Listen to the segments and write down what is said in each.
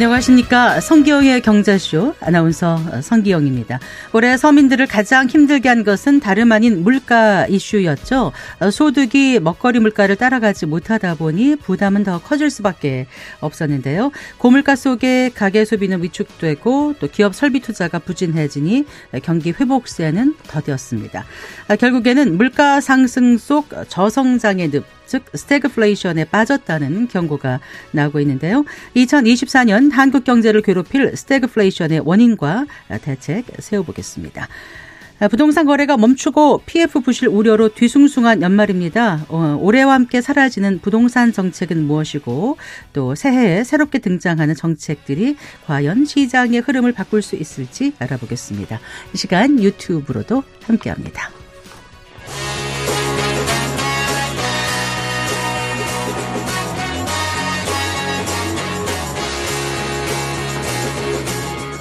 안녕하십니까. 성기영의 경제쇼 아나운서 성기영입니다. 올해 서민들을 가장 힘들게 한 것은 다름 아닌 물가 이슈였죠. 소득이 먹거리 물가를 따라가지 못하다 보니 부담은 더 커질 수밖에 없었는데요. 고물가 속에 가계 소비는 위축되고 또 기업 설비 투자가 부진해지니 경기 회복세는 더뎠습니다. 결국에는 물가 상승 속 저성장의 늪 즉 스태그플레이션에 빠졌다는 경고가 나오고 있는데요. 2024년 한국 경제를 괴롭힐 스태그플레이션의 원인과 대책 세워보겠습니다. 부동산 거래가 멈추고 PF 부실 우려로 뒤숭숭한 연말입니다. 어, 올해와 함께 사라지는 부동산 정책은 무엇이고 또 새해에 새롭게 등장하는 정책들이 과연 시장의 흐름을 바꿀 수 있을지 알아보겠습니다. 이 시간 유튜브로도 함께합니다.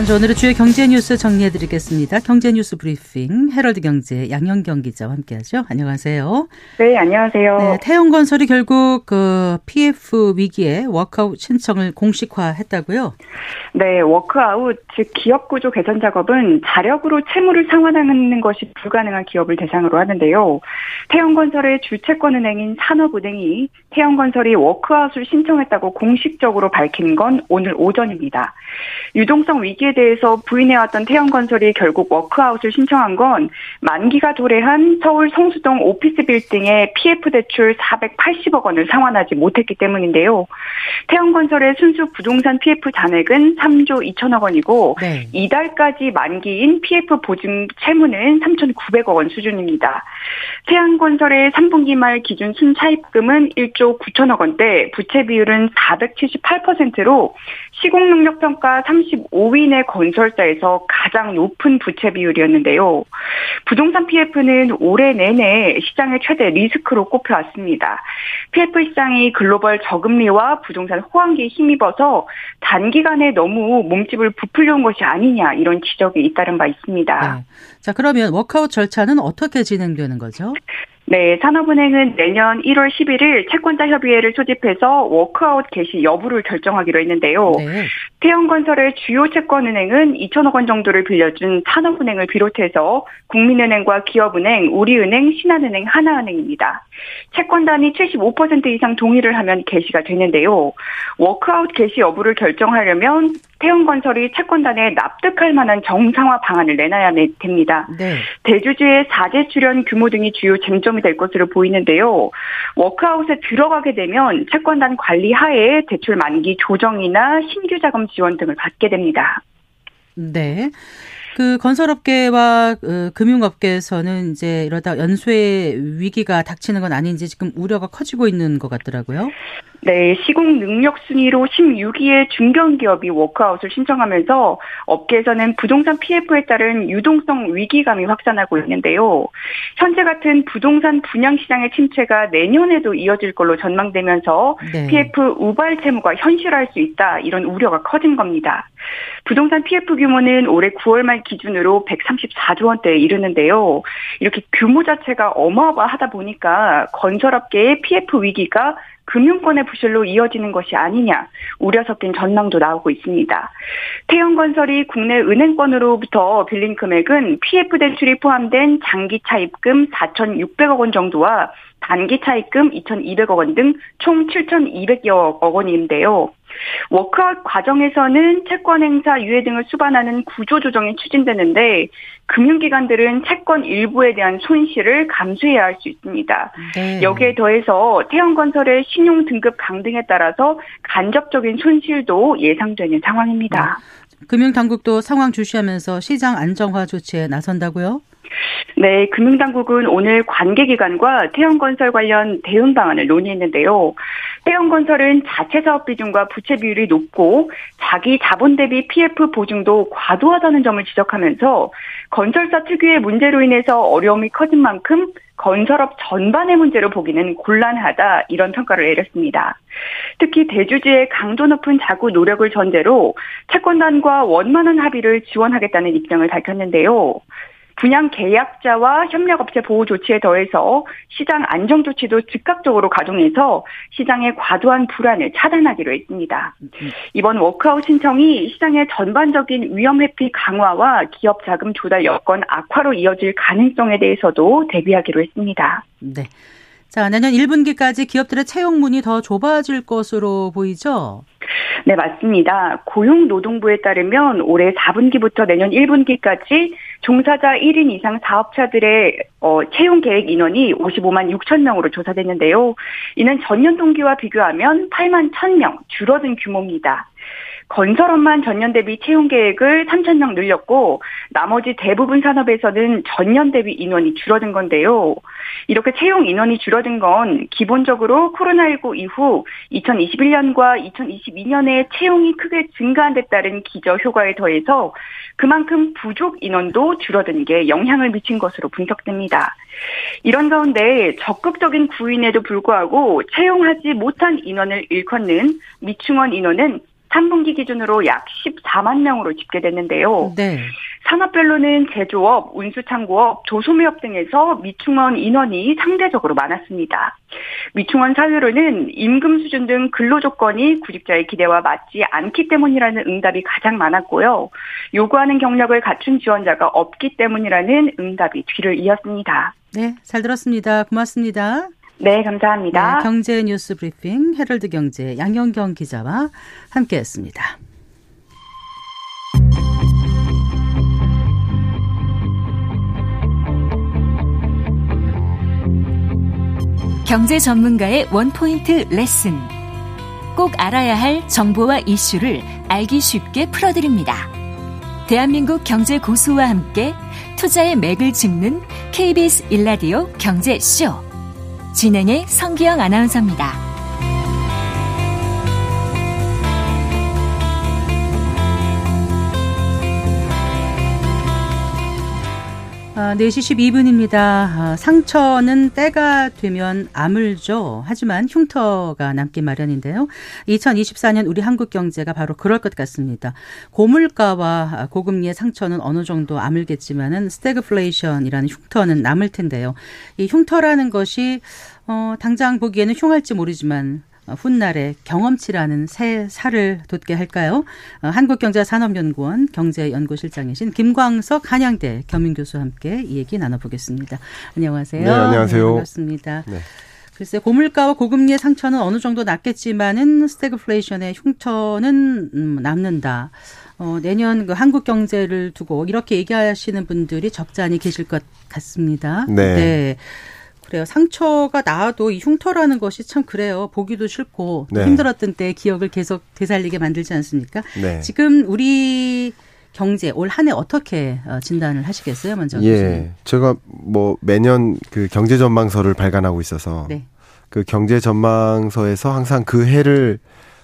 먼저 오늘의 주요 경제 뉴스 정리해 드리겠습니다. 경제 뉴스 브리핑 헤럴드 경제 양현경 기자와 함께하죠. 안녕하세요. 네, 안녕하세요. 네, 태영건설이 결국 그 PF 위기에 워크아웃 신청을 공식화했다고요? 네, 워크아웃 즉 기업 구조 개선 작업은 자력으로 채무를 상환하는 것이 불가능한 기업을 대상으로 하는데요. 태영건설의 주채권은행인 산업은행이 태영건설이 워크아웃을 신청했다고 공식적으로 밝힌 건 오늘 오전입니다. 유동성 위기에 대해서 부인해왔던 태영건설이 결국 워크아웃을 신청한 건 만기가 도래한 서울 성수동 오피스 빌딩의 PF 대출 480억 원을 상환하지 못했기 때문인데요. 태형건설의 순수 부동산 PF 잔액은 3조 2천억 원이고 네. 이달까지 만기인 PF 보증 채무는 3,900억 원 수준입니다. 태양건설의 3분기 말 기준 순차입금은 1조 9천억 원대, 부채 비율은 478%로 시공능력평가 35위 내 건설사에서 가장 높은 부채 비율이었는데요. 부동산 PF는 올해 내내 시장의 최대 리스크로 꼽혀왔습니다. PF 시장이 글로벌 저금리와 부동산 호황기에 힘입어서 단기간에 너무 몸집을 부풀려온 것이 아니냐 이런 지적이 잇따른 바 있습니다. 네. 자 그러면 워크아웃 절차는 어떻게 진행되는 거죠? 네, 산업은행은 내년 1월 11일 채권자 협의회를 소집해서 워크아웃 개시 여부를 결정하기로 했는데요. 네. 태영건설의 주요 채권은행은 2천억 원 정도를 빌려준 산업은행을 비롯해서 국민은행과 기업은행, 우리은행, 신한은행, 하나은행입니다. 채권단이 75% 이상 동의를 하면 개시가 되는데요. 워크아웃 개시 여부를 결정하려면 태형건설이 채권단에 납득할 만한 정상화 방안을 내놔야 됩니다. 네. 대주주의 사재 출연 규모 등이 주요 쟁점이 될 것으로 보이는데요. 워크아웃에 들어가게 되면 채권단 관리 하에 대출 만기 조정이나 신규 자금 지원 등을 받게 됩니다. 네. 그 건설업계와 그 금융업계에서는 이제 이러다 연쇄 위기가 닥치는 건 아닌지 지금 우려가 커지고 있는 것 같더라고요. 네, 시공 능력 순위로 16위의 중견기업이 워크아웃을 신청하면서 업계에서는 부동산 PF에 따른 유동성 위기감이 확산하고 있는데요. 현재 같은 부동산 분양 시장의 침체가 내년에도 이어질 걸로 전망되면서 네. PF 우발 채무가 현실화할 수 있다 이런 우려가 커진 겁니다. 부동산 PF 규모는 올해 9월 말 기준으로 134조 원대에 이르는데요. 이렇게 규모 자체가 어마어마하다 보니까 건설업계의 PF 위기가 금융권의 부실로 이어지는 것이 아니냐 우려 섞인 전망도 나오고 있습니다. 태형건설이 국내 은행권으로부터 빌린 금액은 PF 대출이 포함된 장기 차입금 4,600억 원 정도와 단기 차입금 2,200억 원 등 총 7,200여 억 원인데요. 워크아웃 과정에서는 채권 행사 유예 등을 수반하는 구조 조정이 추진되는데 금융기관들은 채권 일부에 대한 손실을 감수해야 할 수 있습니다. 네. 여기에 더해서 태형건설의 신용 등급 강등에 따라서 간접적인 손실도 예상되는 상황입니다. 네. 금융당국도 상황 주시하면서 시장 안정화 조치에 나선다고요? 네, 금융당국은 오늘 관계기관과 태형건설 관련 대응 방안을 논의했는데요. 세운건설은 자체 사업 비중과 부채 비율이 높고 자기 자본 대비 PF 보증도 과도하다는 점을 지적하면서 건설사 특유의 문제로 인해서 어려움이 커진 만큼 건설업 전반의 문제로 보기는 곤란하다 이런 평가를 내렸습니다. 특히 대주주의 강도 높은 자구 노력을 전제로 채권단과 원만한 합의를 지원하겠다는 입장을 밝혔는데요. 분양 계약자와 협력업체 보호 조치에 더해서 시장 안정 조치도 즉각적으로 가동해서 시장의 과도한 불안을 차단하기로 했습니다. 이번 워크아웃 신청이 시장의 전반적인 위험 회피 강화와 기업 자금 조달 여건 악화로 이어질 가능성에 대해서도 대비하기로 했습니다. 네. 자, 내년 1분기까지 기업들의 채용문이 더 좁아질 것으로 보이죠? 네, 맞습니다. 고용노동부에 따르면 올해 4분기부터 내년 1분기까지 종사자 1인 이상 사업자들의 어, 채용 계획 인원이 55만 6천 명으로 조사됐는데요. 이는 전년 동기와 비교하면 8만 1천 명 줄어든 규모입니다. 건설업만 전년 대비 채용 계획을 3천 명 늘렸고 나머지 대부분 산업에서는 전년 대비 인원이 줄어든 건데요. 이렇게 채용 인원이 줄어든 건 기본적으로 코로나19 이후 2021년과 2022년에 채용이 크게 증가한 데 따른 기저 효과에 더해서 그만큼 부족 인원도 줄어든 게 영향을 미친 것으로 분석됩니다. 이런 가운데 적극적인 구인에도 불구하고 채용하지 못한 인원을 일컫는 미충원 인원은 3분기 기준으로 약 14만 명으로 집계됐는데요. 네. 산업별로는 제조업, 운수창고업, 조소매업 등에서 미충원 인원이 상대적으로 많았습니다. 미충원 사유로는 임금 수준 등 근로 조건이 구직자의 기대와 맞지 않기 때문이라는 응답이 가장 많았고요. 요구하는 경력을 갖춘 지원자가 없기 때문이라는 응답이 뒤를 이었습니다. 네, 잘 들었습니다. 고맙습니다. 네, 감사합니다. 네, 경제 뉴스 브리핑 헤럴드 경제 양영경 기자와 함께했습니다. 경제 전문가의 원포인트 레슨. 꼭 알아야 할 정보와 이슈를 알기 쉽게 풀어드립니다. 대한민국 경제 고수와 함께 투자의 맥을 짚는 KBS 일라디오 경제쇼. 진행의 성기영 아나운서입니다. 아, 4시 12분입니다. 아, 상처는 때가 되면 아물죠. 하지만 흉터가 남기 마련인데요. 2024년 우리 한국 경제가 바로 그럴 것 같습니다. 고물가와 고금리의 상처는 어느 정도 아물겠지만은 스태그플레이션이라는 흉터는 남을 텐데요. 이 흉터라는 것이 어, 당장 보기에는 흉할지 모르지만 어, 훗날에 경험치라는 새 살을 돋게 할까요? 어, 한국경제산업연구원 경제연구실장이신 김광석 한양대 겸임교수와 함께 이 얘기 나눠보겠습니다. 안녕하세요. 네, 안녕하세요. 네, 반갑습니다. 네. 글쎄 고물가와 고금리의 상처는 어느 정도 나았겠지만은 스태그플레이션의 흉터는 음, 남는다. 어, 내년 그 한국 경제를 두고 이렇게 얘기하시는 분들이 적잖이 계실 것 같습니다. 네. 네. 그래요. 상처가 나아도 이 흉터라는 것이 참 그래요. 보기도 싫고 네. 힘들었던 때 기억을 계속 되살리게 만들지 않습니까? 네. 지금 우리 경제 올 한 해 어떻게 어, 진단을 하시겠어요, 먼저? 예, 교수님. 제가 뭐 매년 그 경제 전망서를 발간하고 있어서 네. 그 경제 전망서에서 항상 그 해를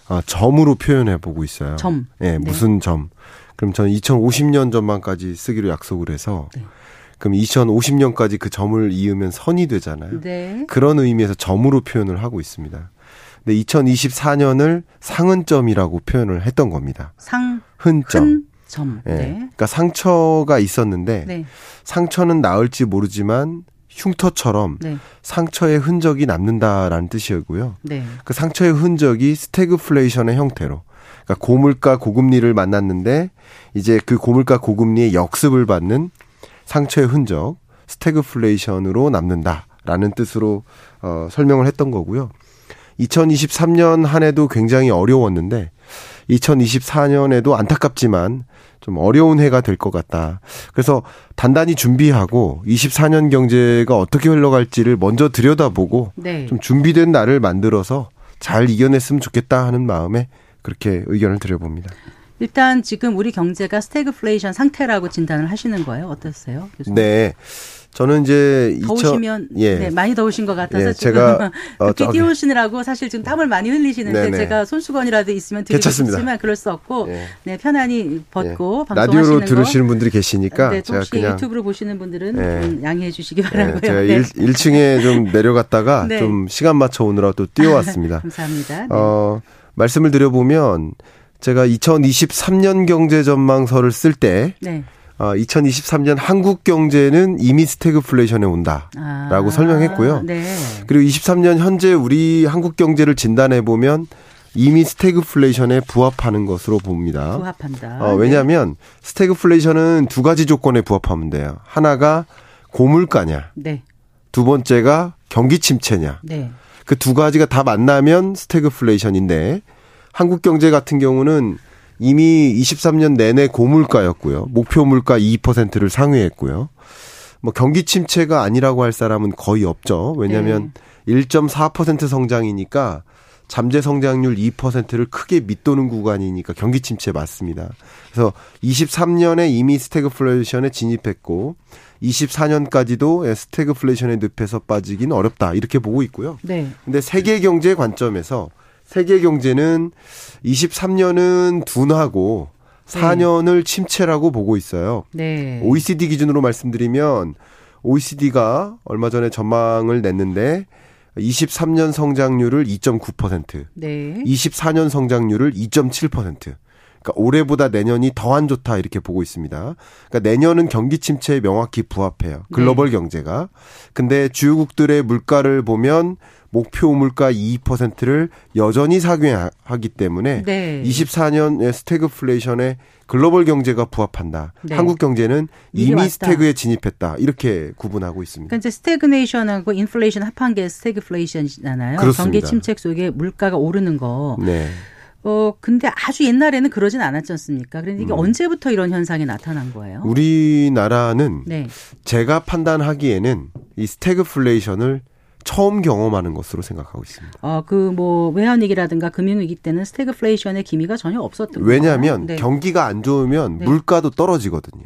어, 점으로 표현해 보고 있어요. 점. 예, 네. 무슨 점. 그럼 저는 2050년 전망까지 쓰기로 약속을 해서 네. 그럼 2050년까지 그 점을 이으면 선이 되잖아요. 네. 그런 의미에서 점으로 표현을 하고 있습니다. 근데 2024년을 상흔점이라고 표현을 했던 겁니다. 상 흔점. 점. 네. 네. 그러니까 상처가 있었는데 네. 상처는 나을지 모르지만 흉터처럼 네. 상처의 흔적이 남는다라는 뜻이었고요. 네. 그 상처의 흔적이 스태그플레이션의 형태로 그러니까 고물가 고금리를 만났는데 이제 그 고물가 고금리의 역습을 받는 상처의 흔적, 스태그플레이션으로 남는다라는 뜻으로 어, 설명을 했던 거고요. 2023년 한 해도 굉장히 어려웠는데 2024년에도 안타깝지만 좀 어려운 해가 될 것 같다. 그래서 단단히 준비하고 24년 경제가 어떻게 흘러갈지를 먼저 들여다보고 네. 좀 준비된 나를 만들어서 잘 이겨냈으면 좋겠다 하는 마음에 그렇게 의견을 드려봅니다. 일단 지금 우리 경제가 스태그플레이션 상태라고 진단을 하시는 거예요. 어떠세요? 교수님? 네. 저는 이제 더우시면 2000, 예. 네, 많이 더우신 것 같아서 예, 제가 어, 띄우시느라고 사실 지금 땀을 많이 흘리시는데 네네. 제가 손수건이라도 있으면 드리고 괜찮습니다. 싶지만 그럴 수 없고 예. 네, 편안히 벗고 예. 라디오로 들으시는 분들이 계시니까 네, 제가 그냥 유튜브로 보시는 분들은 예. 좀 양해해 주시기 네, 바라고요. 제가 네. 1층에 좀 내려갔다가 네. 좀 시간 맞춰 오느라 또 뛰어왔습니다. 감사합니다. 네. 어, 말씀을 드려보면 제가 2023년 경제 전망서를 쓸때 네. 어, 2023년 한국 경제는 이미 스태그플레이션에 온다라고 아, 설명했고요. 네. 그리고 23년 현재 우리 한국 경제를 진단해 보면 이미 스태그플레이션에 부합하는 것으로 봅니다. 부합한다. 어, 왜냐하면 네. 스태그플레이션은 두 가지 조건에 부합하면 돼요. 하나가 고물가냐. 네. 두 번째가 경기 침체냐. 네. 그두 가지가 다 만나면 스태그플레이션인데 한국 경제 같은 경우는 이미 23년 내내 고물가였고요. 목표 물가 2%를 상회했고요. 뭐 경기 침체가 아니라고 할 사람은 거의 없죠. 왜냐하면 네. 1.4% 성장이니까 잠재 성장률 2%를 크게 밑도는 구간이니까 경기 침체 맞습니다. 그래서 23년에 이미 스태그플레이션에 진입했고 24년까지도 스태그플레이션의 늪에서 빠지기는 어렵다 이렇게 보고 있고요. 네. 근데 세계 경제 관점에서 세계 경제는 23년은 둔화고 24년을 네. 침체라고 보고 있어요. 네. OECD 기준으로 말씀드리면 OECD가 얼마 전에 전망을 냈는데 23년 성장률을 2.9%, 네. 24년 성장률을 2.7%. 그러니까 올해보다 내년이 더 안 좋다 이렇게 보고 있습니다. 그러니까 내년은 경기 침체에 명확히 부합해요. 글로벌 네. 경제가. 근데 주요국들의 물가를 보면 목표 물가 2%를 여전히 상회하기 때문에 네. 24년의 스태그플레이션에 글로벌 경제가 부합한다. 네. 한국 경제는 이미. 스태그에 진입했다. 이렇게 구분하고 있습니다. 그러니까 이제 스태그네이션하고 인플레이션 합한 게 스태그플레이션이잖아요. 그렇습니다. 경기 침체 속에 물가가 오르는 거. 네. 어, 근데 아주 옛날에는 그러진 않았지 않습니까? 그런데 이게 음. 언제부터 이런 현상이 나타난 거예요? 우리나라는 네. 제가 판단하기에는 이 스태그플레이션을 처음 경험하는 것으로 생각하고 있습니다. 어, 그뭐 외환위기라든가 금융위기 때는 스태그플레이션의 기미가 전혀 없었던 거예요. 왜냐하면 네. 경기가 안 좋으면 네. 물가도 떨어지거든요.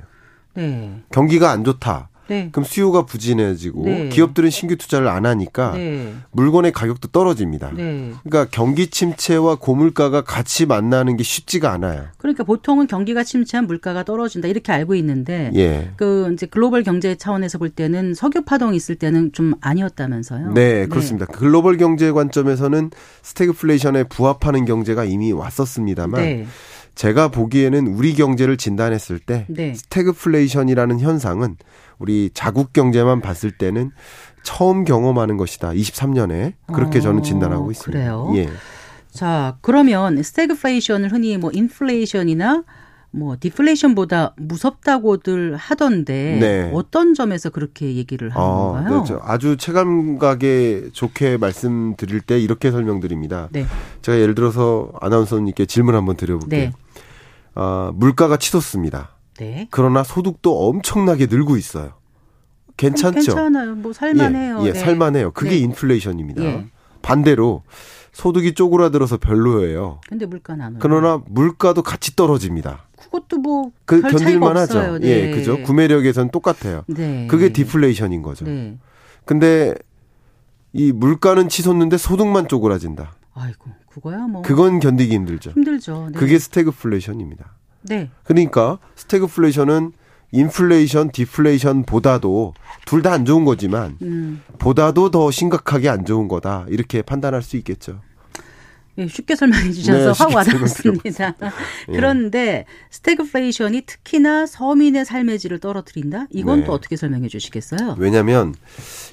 네. 경기가 안 좋다. 네. 그럼 수요가 부진해지고 네. 기업들은 신규 투자를 안 하니까 네. 물건의 가격도 떨어집니다. 네. 그러니까 경기 침체와 고물가가 같이 만나는 게 쉽지가 않아요. 그러니까 보통은 경기가 침체한 물가가 떨어진다 이렇게 알고 있는데 예. 그 이제 글로벌 경제 차원에서 볼 때는 석유 파동이 있을 때는 좀 아니었다면서요. 네, 그렇습니다. 글로벌 경제 관점에서는 스태그플레이션에 부합하는 경제가 이미 왔었습니다만 네. 제가 보기에는 우리 경제를 진단했을 때 네. 스태그플레이션이라는 현상은 우리 자국 경제만 봤을 때는 처음 경험하는 것이다. 23년에 그렇게 어, 저는 진단하고 있습니다. 그래요. 예. 자, 그러면 스태그플레이션을 흔히 뭐 인플레이션이나 뭐 디플레이션보다 무섭다고들 하던데 네. 어떤 점에서 그렇게 얘기를 하는 아, 건가요? 네, 아주 체감하기 좋게 말씀드릴 때 이렇게 설명드립니다. 네. 제가 예를 들어서 아나운서님께 질문 한번 드려볼게요. 네. 아, 물가가 치솟습니다. 네. 그러나 소득도 엄청나게 늘고 있어요. 괜찮죠? 괜찮아요. 뭐 살만해요. 예, 예 네. 살만해요. 그게 네. 인플레이션입니다. 예. 반대로 소득이 쪼그라들어서 별로예요. 근데 물가는 안 그러나 물가도 같이 떨어집니다. 그것도 뭐 그 견딜만 하죠. 네. 예, 그죠? 구매력에선 똑같아요. 네. 그게 디플레이션인 거죠. 네. 근데 이 물가는 치솟는데 소득만 쪼그라진다. 아이고, 그거야 뭐. 그건 견디기 힘들죠. 힘들죠. 네. 그게 스태그플레이션입니다. 네. 그러니까 스태그플레이션은 인플레이션, 디플레이션보다도 둘 다 안 좋은 거지만 음. 보다도 더 심각하게 안 좋은 거다 이렇게 판단할 수 있겠죠. 예, 쉽게 설명해 주셔서 네, 확 와닿았습니다. 예. 그런데 스태그플레이션이 특히나 서민의 삶의 질을 떨어뜨린다? 이건 네. 또 어떻게 설명해 주시겠어요? 왜냐하면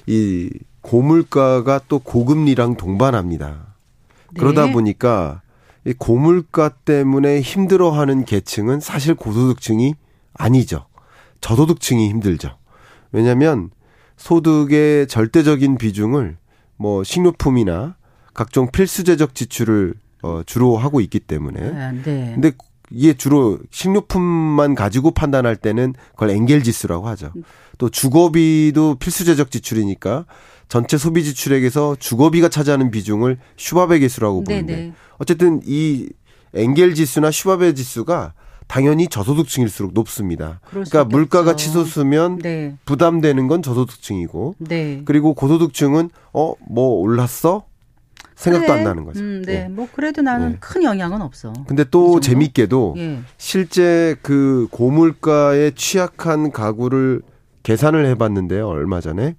이 고물가가 또 고금리랑 동반합니다. 네. 그러다 보니까 이 고물가 때문에 힘들어하는 계층은 사실 고소득층이 아니죠. 저소득층이 힘들죠. 왜냐하면 소득의 절대적인 비중을 뭐 식료품이나 각종 필수재적 지출을 어 주로 하고 있기 때문에. 아, 네. 근데 이게 주로 식료품만 가지고 판단할 때는 그걸 엔겔 지수라고 하죠. 또 주거비도 필수재적 지출이니까 전체 소비 지출액에서 주거비가 차지하는 비중을 슈바베 계수라고 네, 보는데 네네. 어쨌든 이 엔겔 지수나 슈바베 지수가 당연히 저소득층일수록 높습니다. 그러니까 물가가 치솟으면 네. 부담되는 건 저소득층이고 네. 그리고 고소득층은 어 뭐 올랐어? 생각도 그래. 안 나는 거죠. 음, 네. 예. 뭐 그래도 나는 예. 큰 영향은 없어. 근데 또 재밌게도 예. 실제 그 고물가에 취약한 가구를 계산을 해 봤는데요. 얼마 전에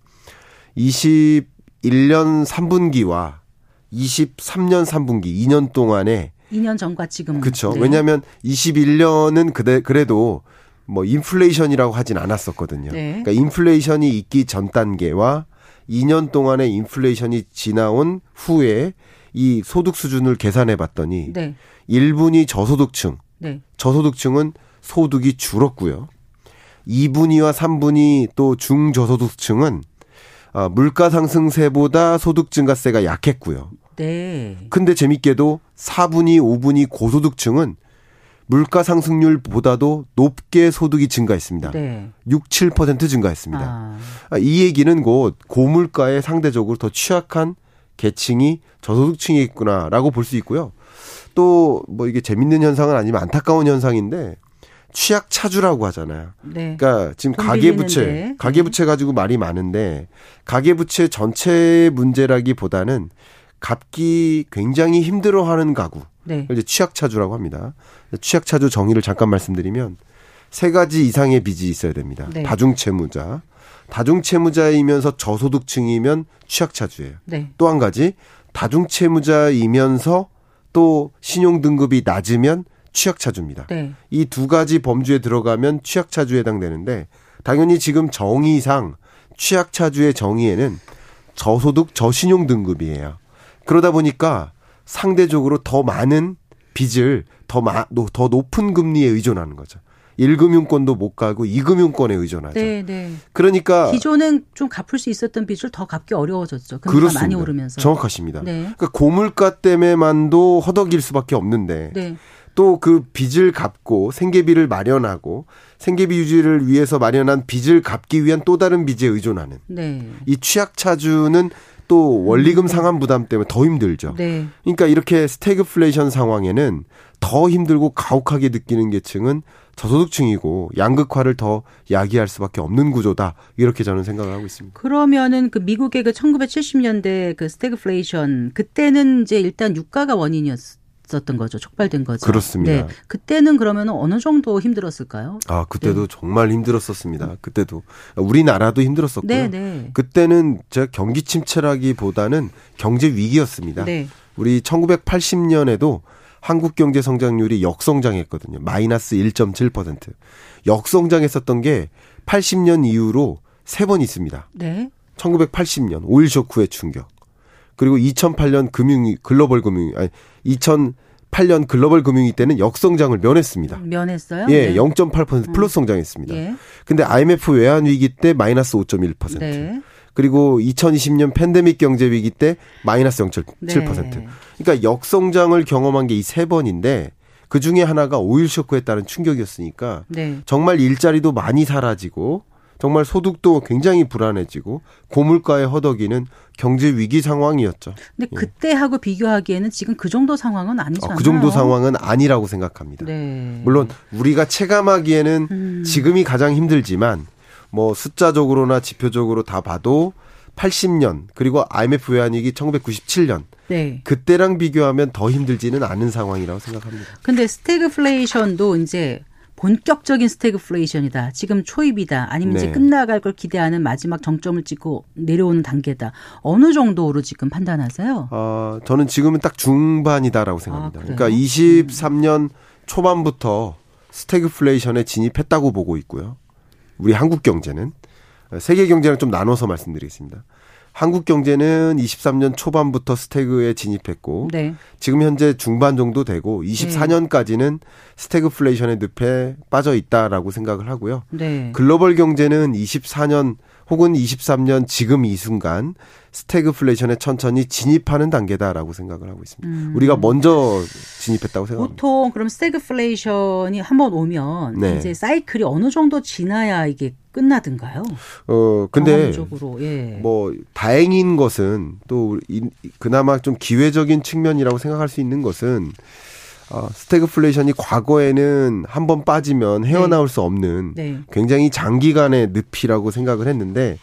21년 3분기와 23년 3분기 2년 동안에 2년 전과 지금 그렇죠. 네. 왜냐하면 21년은 그대 그래도 뭐 인플레이션이라고 하진 않았었거든요. 네. 그러니까 인플레이션이 있기 전 단계와 2년 동안의 인플레이션이 지나온 후에 이 소득 수준을 계산해 봤더니 네. 1분위 저소득층, 네. 저소득층은 소득이 줄었고요. 2분위와 3분위 또 중저소득층은 어, 물가 상승세보다 소득 증가세가 약했고요. 네. 근데 재밌게도 4분위, 5분위 고소득층은 물가 상승률보다도 높게 소득이 증가했습니다. 네. 6, 7% 증가했습니다. 아. 아. 이 얘기는 곧 고물가에 상대적으로 더 취약한 계층이 저소득층이 있구나라고 볼 수 있고요. 또 뭐 이게 재밌는 현상은 아니면 안타까운 현상인데 취약 차주라고 하잖아요. 네. 그러니까 지금 가계 부채, 가계 부채 가지고 말이 많은데 가계 부채 전체 문제라기보다는 갚기 굉장히 힘들어하는 가구. 네. 이제 취약 차주라고 합니다. 취약 차주 정의를 잠깐 말씀드리면 세 가지 이상의 빚이 있어야 됩니다. 네. 다중 채무자. 다중 채무자이면서 저소득층이면 취약 차주예요. 네. 또한 가지 다중 채무자이면서 또 신용 등급이 낮으면 취약차주입니다. 네. 이두 가지 범주에 들어가면 취약차주에 해당되는데 당연히 지금 정의상 취약차주의 정의에는 저소득 저신용 등급이에요. 그러다 보니까 상대적으로 더 많은 빚을 더, 마, 더 높은 금리에 의존하는 거죠. 1금융권도 못 가고 2금융권에 의존하죠. 네, 네. 그러니까 기존은 좀 갚을 수 있었던 빚을 더 갚기 어려워졌죠. 금리가 그렇습니다. 많이 오르면서. 정확하십니다. 네. 그러니까 고물가 때문에만도 허덕일 수밖에 없는데 네. 또 그 빚을 갚고 생계비를 마련하고 생계비 유지를 위해서 마련한 빚을 갚기 위한 또 다른 빚에 의존하는 네. 이 취약차주는 또 원리금 음. 상환 부담 때문에 더 힘들죠. 네. 그러니까 이렇게 스태그플레이션 상황에는 더 힘들고 가혹하게 느끼는 계층은 저소득층이고 양극화를 더 야기할 수밖에 없는 구조다 이렇게 저는 생각을 하고 있습니다. 그러면은 그 미국의 그 1970년대 그 스태그플레이션 그때는 이제 일단 유가가 원인이었. 있었던 거죠. 촉발된 거죠. 그렇습니다. 네. 그때는 그러면 어느 정도 힘들었을까요? 아, 그때도 네. 정말 힘들었었습니다. 그때도. 우리나라도 힘들었었고요. 네, 네. 그때는 제가 경기 침체라기보다는 경제 위기였습니다. 네. 우리 1980년에도 한국 경제 성장률이 역성장했거든요. 마이너스 1.7%. 역성장했었던 게 80년 이후로 세 번 있습니다. 네. 1980년 오일 쇼크의 충격. 그리고 2008년 금융 글로벌 금융 아니 2008년 글로벌 금융위 때는 역성장을 면했습니다. 면했어요? 예, 네. 0.8% 플러스 성장했습니다. 예. 근데 IMF 외환 위기 때 마이너스 5.1%. 네. 그리고 2020년 팬데믹 경제 위기 때 마이너스 0.7%. 네. 그러니까 역성장을 경험한 게 이 세 번인데 그 중에 하나가 오일 쇼크에 따른 충격이었으니까 네. 정말 일자리도 많이 사라지고 정말 소득도 굉장히 불안해지고 고물가의 허덕이는 경제 위기 상황이었죠. 근데 예. 그때하고 예. 비교하기에는 지금 그 정도 상황은 아니잖아요. 어, 그 정도 상황은 아니라고 생각합니다. 네. 물론 우리가 체감하기에는 음. 지금이 가장 힘들지만 뭐 숫자적으로나 지표적으로 다 봐도 80년 그리고 IMF 외환위기 1997년 네. 그때랑 비교하면 더 힘들지는 않은 상황이라고 생각합니다. 근데 스태그플레이션도 이제 본격적인 스태그플레이션이다. 지금 초입이다. 아니면 네. 이제 끝나갈 걸 기대하는 마지막 정점을 찍고 내려오는 단계다. 어느 정도로 지금 판단하세요? 어, 저는 지금은 딱 중반이다라고 생각합니다. 아, 그러니까 23년 음. 초반부터 스태그플레이션에 진입했다고 보고 있고요. 우리 한국 경제는 세계 경제랑 좀 나눠서 말씀드리겠습니다. 한국 경제는 23년 초반부터 stag에 진입했고 네. 지금 현재 중반 정도 되고 24년까지는 스태그플레이션의 늪에 빠져 있다라고 생각을 하고요. 네. 글로벌 경제는 24년 혹은 23년 지금 이 순간 스태그플레이션에 천천히 진입하는 단계다라고 생각을 하고 있습니다. 음. 우리가 먼저 진입했다고 생각합니다. 보통 그럼 스태그플레이션이 한번 오면 네. 이제 사이클이 어느 정도 지나야 이게 끝나든가요? 어 근데 예. 뭐 다행인 것은 또 그나마 좀 기회적인 측면이라고 생각할 수 있는 것은 어, 스태그플레이션이 과거에는 한 번 빠지면 헤어나올 네. 수 없는 네. 굉장히 장기간의 늪이라고 생각을 했는데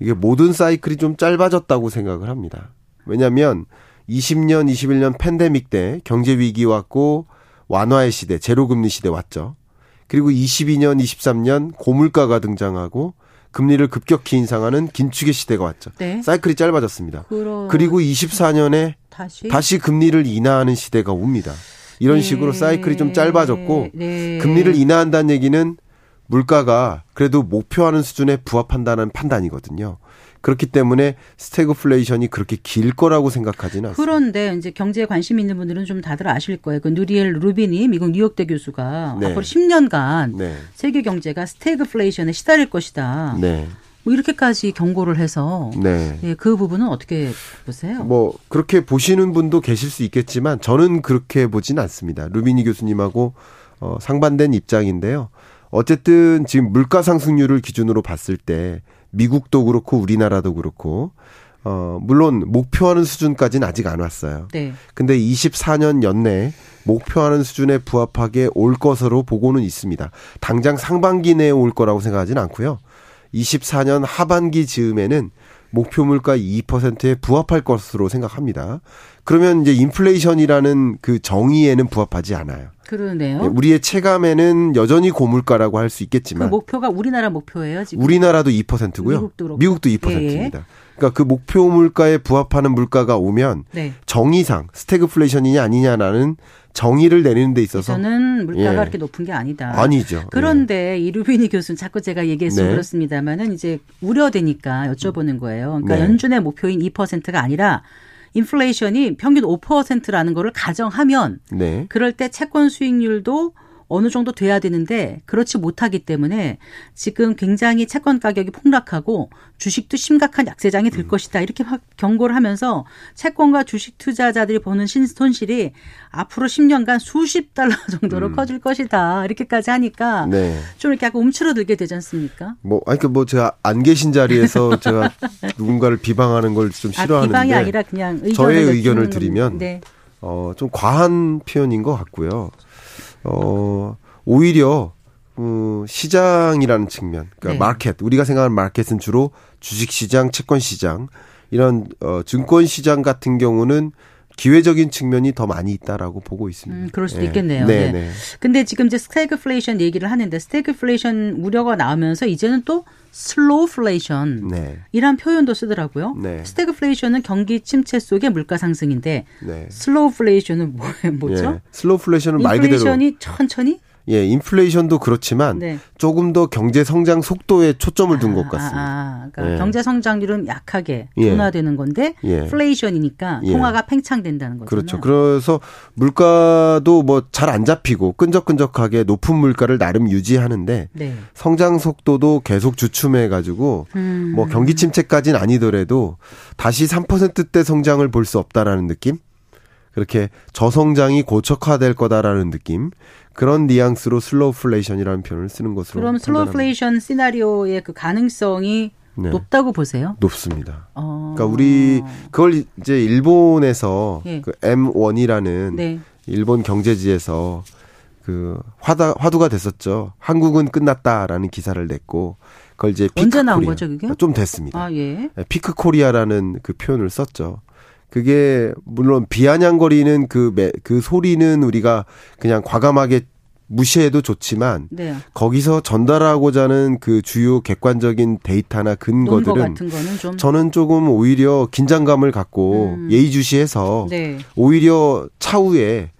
이게 모든 사이클이 좀 짧아졌다고 생각을 합니다. 왜냐하면 20년, 21년 팬데믹 때 경제 위기 왔고 완화의 시대, 제로금리 시대 왔죠. 그리고 22년, 23년 고물가가 등장하고 금리를 급격히 인상하는 긴축의 시대가 왔죠. 네. 사이클이 짧아졌습니다. 그러... 그리고 24년에 다시? 다시 금리를 인하하는 시대가 옵니다. 이런 네. 식으로 사이클이 좀 짧아졌고 네. 금리를 인하한다는 얘기는 물가가 그래도 목표하는 수준에 부합한다는 판단이거든요. 그렇기 때문에 스태그플레이션이 그렇게 길 거라고 생각하지는 않습니다. 그런데 이제 경제에 관심 있는 분들은 좀 다들 아실 거예요. 그 누리엘 루비니 미국 뉴욕대 교수가 네. 앞으로 10년간 네. 세계 경제가 스태그플레이션에 시달릴 것이다. 네. 뭐 이렇게까지 경고를 해서 네. 예, 그 부분은 어떻게 보세요? 뭐 그렇게 보시는 분도 계실 수 있겠지만 저는 그렇게 보지는 않습니다. 루비니 교수님하고 어, 상반된 입장인데요. 어쨌든 지금 물가 상승률을 기준으로 봤을 때 미국도 그렇고 우리나라도 그렇고 어 물론 목표하는 수준까지는 아직 안 왔어요. 네. 근데 24년 연내 목표하는 수준에 부합하게 올 것으로 보고는 있습니다. 당장 상반기 내에 올 거라고 생각하지는 않고요. 24년 하반기 즈음에는 목표 물가 2%에 부합할 것으로 생각합니다. 그러면 이제 인플레이션이라는 그 정의에는 부합하지 않아요. 그러네요. 네, 우리의 체감에는 여전히 고물가라고 할 수 있겠지만 그 목표가 우리나라 목표예요, 지금. 우리나라도 2%고요. 미국도, 미국도 2%입니다. 예. 그러니까 그 목표 물가에 부합하는 물가가 오면 네. 정의상 스태그플레이션이냐 아니냐라는 정의를 내리는 데 있어서 저는 물가가 예. 그렇게 높은 게 아니다. 아니죠. 그런데 예. 이 루비니 교수는 자꾸 제가 얘기해서 네. 그렇습니다만은 이제 우려되니까 여쭤보는 거예요. 그러니까 네. 연준의 목표인 2%가 아니라 인플레이션이 평균 5%라는 거를 가정하면 네. 그럴 때 채권 수익률도 어느 정도 돼야 되는데 그렇지 못하기 때문에 지금 굉장히 채권 가격이 폭락하고 주식도 심각한 약세장이 될 음. 것이다. 이렇게 확 경고를 하면서 채권과 주식 투자자들이 보는 손실이 앞으로 10년간 수십 달러 정도로 음. 커질 것이다. 이렇게까지 하니까 네. 좀 이렇게 약간 움츠러들게 되지 않습니까? 뭐 아니 그뭐 제가 안 계신 자리에서 제가 누군가를 비방하는 걸 좀 싫어하는데 아, 비방이 아니라 그냥 저의 의견을 드리면 네. 어, 좀 과한 표현인 것 같고요. 어, 오히려 어, 시장이라는 측면, 그러니까 네. 마켓, 우리가 생각하는 마켓은 주로 주식 시장, 채권 시장, 이런 어, 증권 시장 같은 경우는 기회적인 측면이 더 많이 있다라고 보고 있습니다. 음, 그럴 수도 네. 있겠네요. 네, 네. 네. 근데 지금 이제 스태그플레이션 얘기를 하는데 스태그플레이션 우려가 나오면서 이제는 또 slowflation 네. 이란 표현도 쓰더라고요. 네. 스태그플레이션은 경기 침체 속의 물가 상승인데 네. slowflation은 뭐, 뭐죠? 예. slowflation은 말 그대로 인플레이션이 천천히 예, 인플레이션도 그렇지만 네. 조금 더 경제 성장 속도에 초점을 둔것 아, 같습니다. 아, 아, 그러니까 예. 경제 성장률은 약하게 예. 둔화되는 건데 예. flation이니까 예. 통화가 팽창된다는 거죠. 그렇죠. 그래서 물가도 뭐 잘 안 잡히고 끈적끈적하게 높은 물가를 나름 유지하는데 네. 성장 속도도 계속 주춤해 가지고 음. 뭐 경기 침체까지는 아니더라도 다시 3%대 성장을 볼 수 없다라는 느낌? 그렇게 저성장이 고착화될 거다라는 느낌. 그런 뉘앙스로 slowflation이라는 표현을 쓰는 것으로 그럼 slowflation 시나리오의 그 가능성이 네. 높다고 보세요? 높습니다. 어. 그러니까 우리 그걸 이제 일본에서 예. 그 M1이라는 네. 일본 경제지에서 그 화다 화두가 됐었죠. 한국은 끝났다라는 기사를 냈고 그걸 이제 peak 언제 나온 코리아. 거죠, 그게? 좀 됐습니다. 아, 예. 네, peak Korea라는 그 표현을 썼죠. 그게 물론 비아냥거리는 그, 매, 그 소리는 우리가 그냥 과감하게 무시해도 좋지만 네. 거기서 전달하고자 하는 그 주요 객관적인 데이터나 근거들은 좀. 저는 조금 오히려 긴장감을 갖고 음. 예의주시해서 네. 오히려 차후에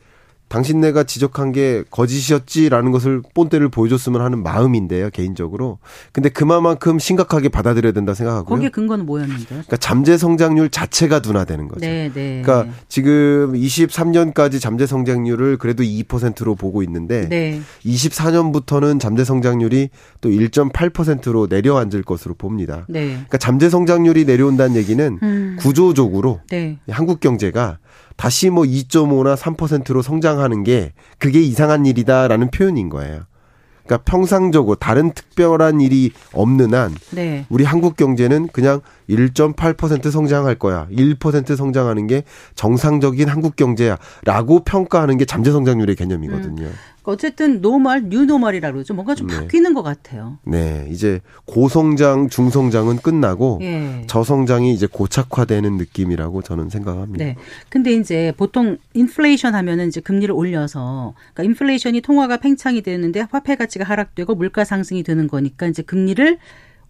당신네가 지적한 게 거짓이었지라는 것을 본때를 보여줬으면 하는 마음인데요, 개인적으로. 근데 그만큼 심각하게 받아들여야 된다 생각하고요. 거기에 근거는 뭐였는데? 그러니까 잠재 성장률 자체가 둔화되는 거죠. 네, 네. 그러니까 지금 23년까지 잠재 성장률을 그래도 2%로 보고 있는데 네. 24년부터는 잠재 성장률이 또 1.8%로 내려앉을 것으로 봅니다. 네. 그러니까 잠재 성장률이 내려온다는 얘기는 음. 구조적으로 네. 한국 경제가 다시 뭐 2.5나 3%로 성장하는 게 그게 이상한 일이다라는 표현인 거예요. 그러니까 평상적으로 다른 특별한 일이 없는 한 네. 우리 한국 경제는 그냥 1.8% 성장할 거야. 1% 성장하는 게 정상적인 한국 경제야라고 평가하는 게 잠재 성장률의 개념이거든요. 음. 어쨌든 normal, new normal이라고 그러죠. 뭔가 좀 네. 바뀌는 것 같아요. 네, 이제 고성장, 중성장은 끝나고 예. 저성장이 이제 고착화되는 느낌이라고 저는 생각합니다. 네. 근데 이제 보통 인플레이션 하면은 이제 금리를 올려서 그러니까 인플레이션이 통화가 팽창이 되는데 화폐 가치가 하락되고 물가 상승이 되는 거니까 이제 금리를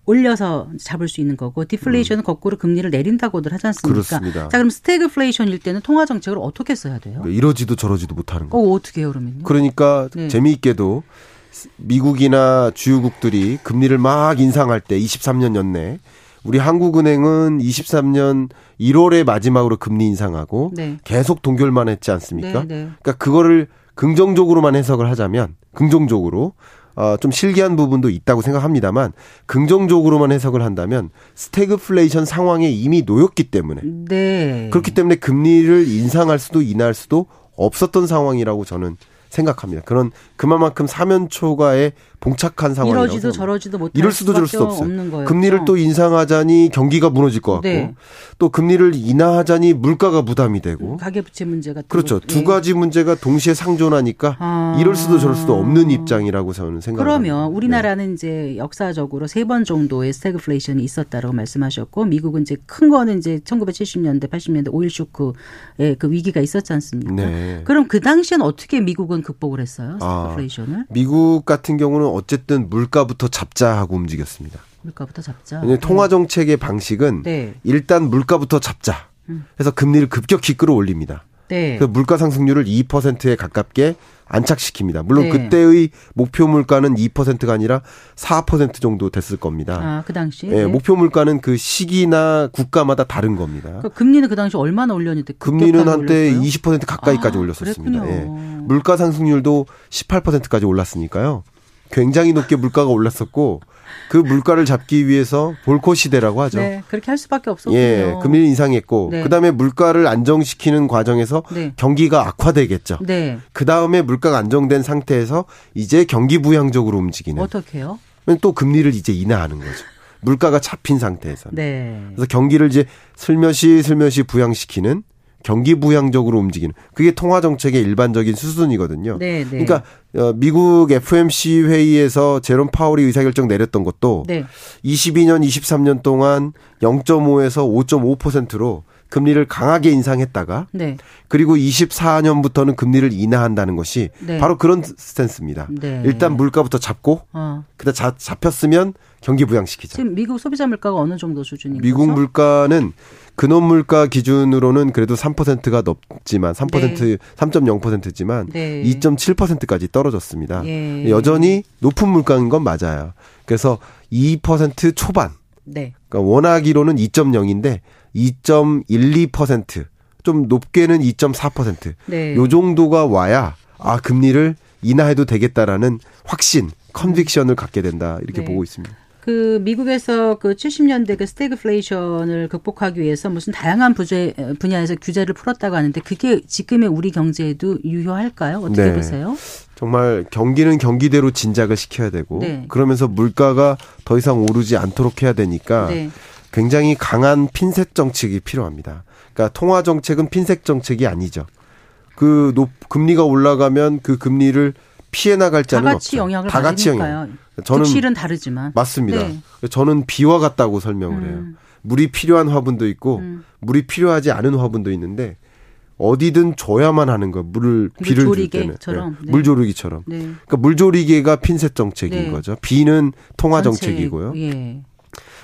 올려서 잡을 수 있는 거고 디플레이션은 음. 거꾸로 금리를 내린다고들 하지 않습니까? 그렇습니다. 자 그럼 스태그플레이션일 때는 통화 정책을 어떻게 써야 돼요? 그러니까 이러지도 저러지도 못하는 거. 어 어떻게 해요 그러면요? 그러니까 네. 재미있게도 미국이나 주요국들이 금리를 막 인상할 때 23년 연내 우리 한국은행은 23년 1월에 마지막으로 금리 인상하고 네. 계속 동결만 했지 않습니까? 네, 네. 그러니까 그거를 긍정적으로만 해석을 하자면 긍정적으로 어, 좀 실기한 부분도 있다고 생각합니다만 긍정적으로만 해석을 한다면 스태그플레이션 상황에 이미 놓였기 때문에 네. 그렇기 때문에 금리를 인상할 수도 인하할 수도 없었던 상황이라고 저는 생각합니다. 그런 그만큼 사면초가에 봉착한 상황이라고 이러지도 저러지도 못 이럴 수도 저럴 수도 없어요. 금리를 또 인상하자니 경기가 무너질 것 같고 네. 또 금리를 인하하자니 물가가 부담이 되고 가계부채 문제가 그렇죠. 두 네. 가지 문제가 동시에 상존하니까 아. 이럴 수도 저럴 수도 없는 입장이라고 저는 생각합니다. 그러면 우리나라는 네. 이제 역사적으로 세 번 정도의 스태그플레이션이 있었다라고 말씀하셨고 미국은 이제 큰 거는 이제 1970년대 80년대 오일 쇼크의 그 위기가 있었지 않습니까? 네. 그럼 그 당시엔 어떻게 미국은 극복을 했어요? 아, 스태그플레이션을? 아, 미국 같은 경우는 어쨌든 물가부터 잡자 하고 움직였습니다. 물가부터 잡자. 통화 정책의 방식은 네. 일단 물가부터 잡자. 음. 해서 금리를 급격히 끌어올립니다. 네. 그 물가 상승률을 2%에 가깝게 안착시킵니다. 물론 네. 그때의 목표 물가는 2%가 아니라 4% 정도 됐을 겁니다. 아, 그 당시? 예, 네. 목표 물가는 그 시기나 국가마다 다른 겁니다. 그 금리는 그 당시 얼마나 올렸는데? 금리는 한때 올렸어요? 20% 가까이까지 아, 올렸었습니다. 예. 물가 상승률도 18%까지 올랐으니까요. 굉장히 높게 물가가 올랐었고 그 물가를 잡기 위해서 볼코 시대라고 하죠. 네, 그렇게 할 수밖에 없었군요. 예, 금리를 인상했고 네. 그다음에 물가를 안정시키는 과정에서 네. 경기가 악화되겠죠. 네. 그다음에 물가가 안정된 상태에서 이제 경기 부양적으로 움직이는. 어떻게요? 또 금리를 이제 인하하는 거죠. 물가가 잡힌 상태에서. 네. 그래서 경기를 이제 슬며시 슬며시 부양시키는 경기 부양적으로 움직이는 그게 통화 정책의 일반적인 수순이거든요. 네, 네. 그러니까 어, 미국 FMC 회의에서 제롬 파월이 의사결정 내렸던 것도 네. 22년, 23년 동안 0.5에서 5.5%로 금리를 강하게 인상했다가 네. 그리고 24년부터는 금리를 인하한다는 것이 네. 바로 그런 스탠스입니다. 네. 일단 물가부터 잡고 어. 그다 잡혔으면 경기 부양시키자. 지금 미국 소비자 물가가 어느 정도 수준인가요? 미국 거죠? 물가는 근원 물가 기준으로는 그래도 3%가 넘지만 3% 네. 3.0%지만 네. 2.7%까지 떨어졌습니다. 예. 여전히 높은 물가인 건 맞아요. 그래서 2% 초반. 네. 그러니까 원하기로는 2.0인데 2.12%좀 높게는 2.4%. 네. 요 정도가 와야 아 금리를 인하해도 되겠다라는 확신, conviction을 갖게 된다 이렇게 네. 보고 있습니다. 그 미국에서 그 70년대 그 스태그플레이션을 극복하기 위해서 무슨 다양한 부재, 분야에서 규제를 풀었다고 하는데 그게 지금의 우리 경제에도 유효할까요? 어떻게 네. 보세요? 정말 경기는 경기대로 진작을 시켜야 되고 네. 그러면서 물가가 더 이상 오르지 않도록 해야 되니까 네. 굉장히 강한 핀셋 정책이 필요합니다. 그러니까 통화 정책은 핀셋 정책이 아니죠. 그 높, 금리가 올라가면 그 금리를 피해 나갈 자는 다 같이 없죠. 영향을 다 같이 영향. 저는 실은 다르지만 맞습니다. 네. 저는 비와 같다고 설명을 해요. 음. 물이 필요한 화분도 있고 음. 물이 필요하지 않은 화분도 있는데 어디든 줘야만 하는 거 물을 비를 줄 때는 네. 네. 물조리기처럼. 네. 그러니까 물조리개가 핀셋 정책인 네. 거죠. 비는 통화 정책이고요. 예.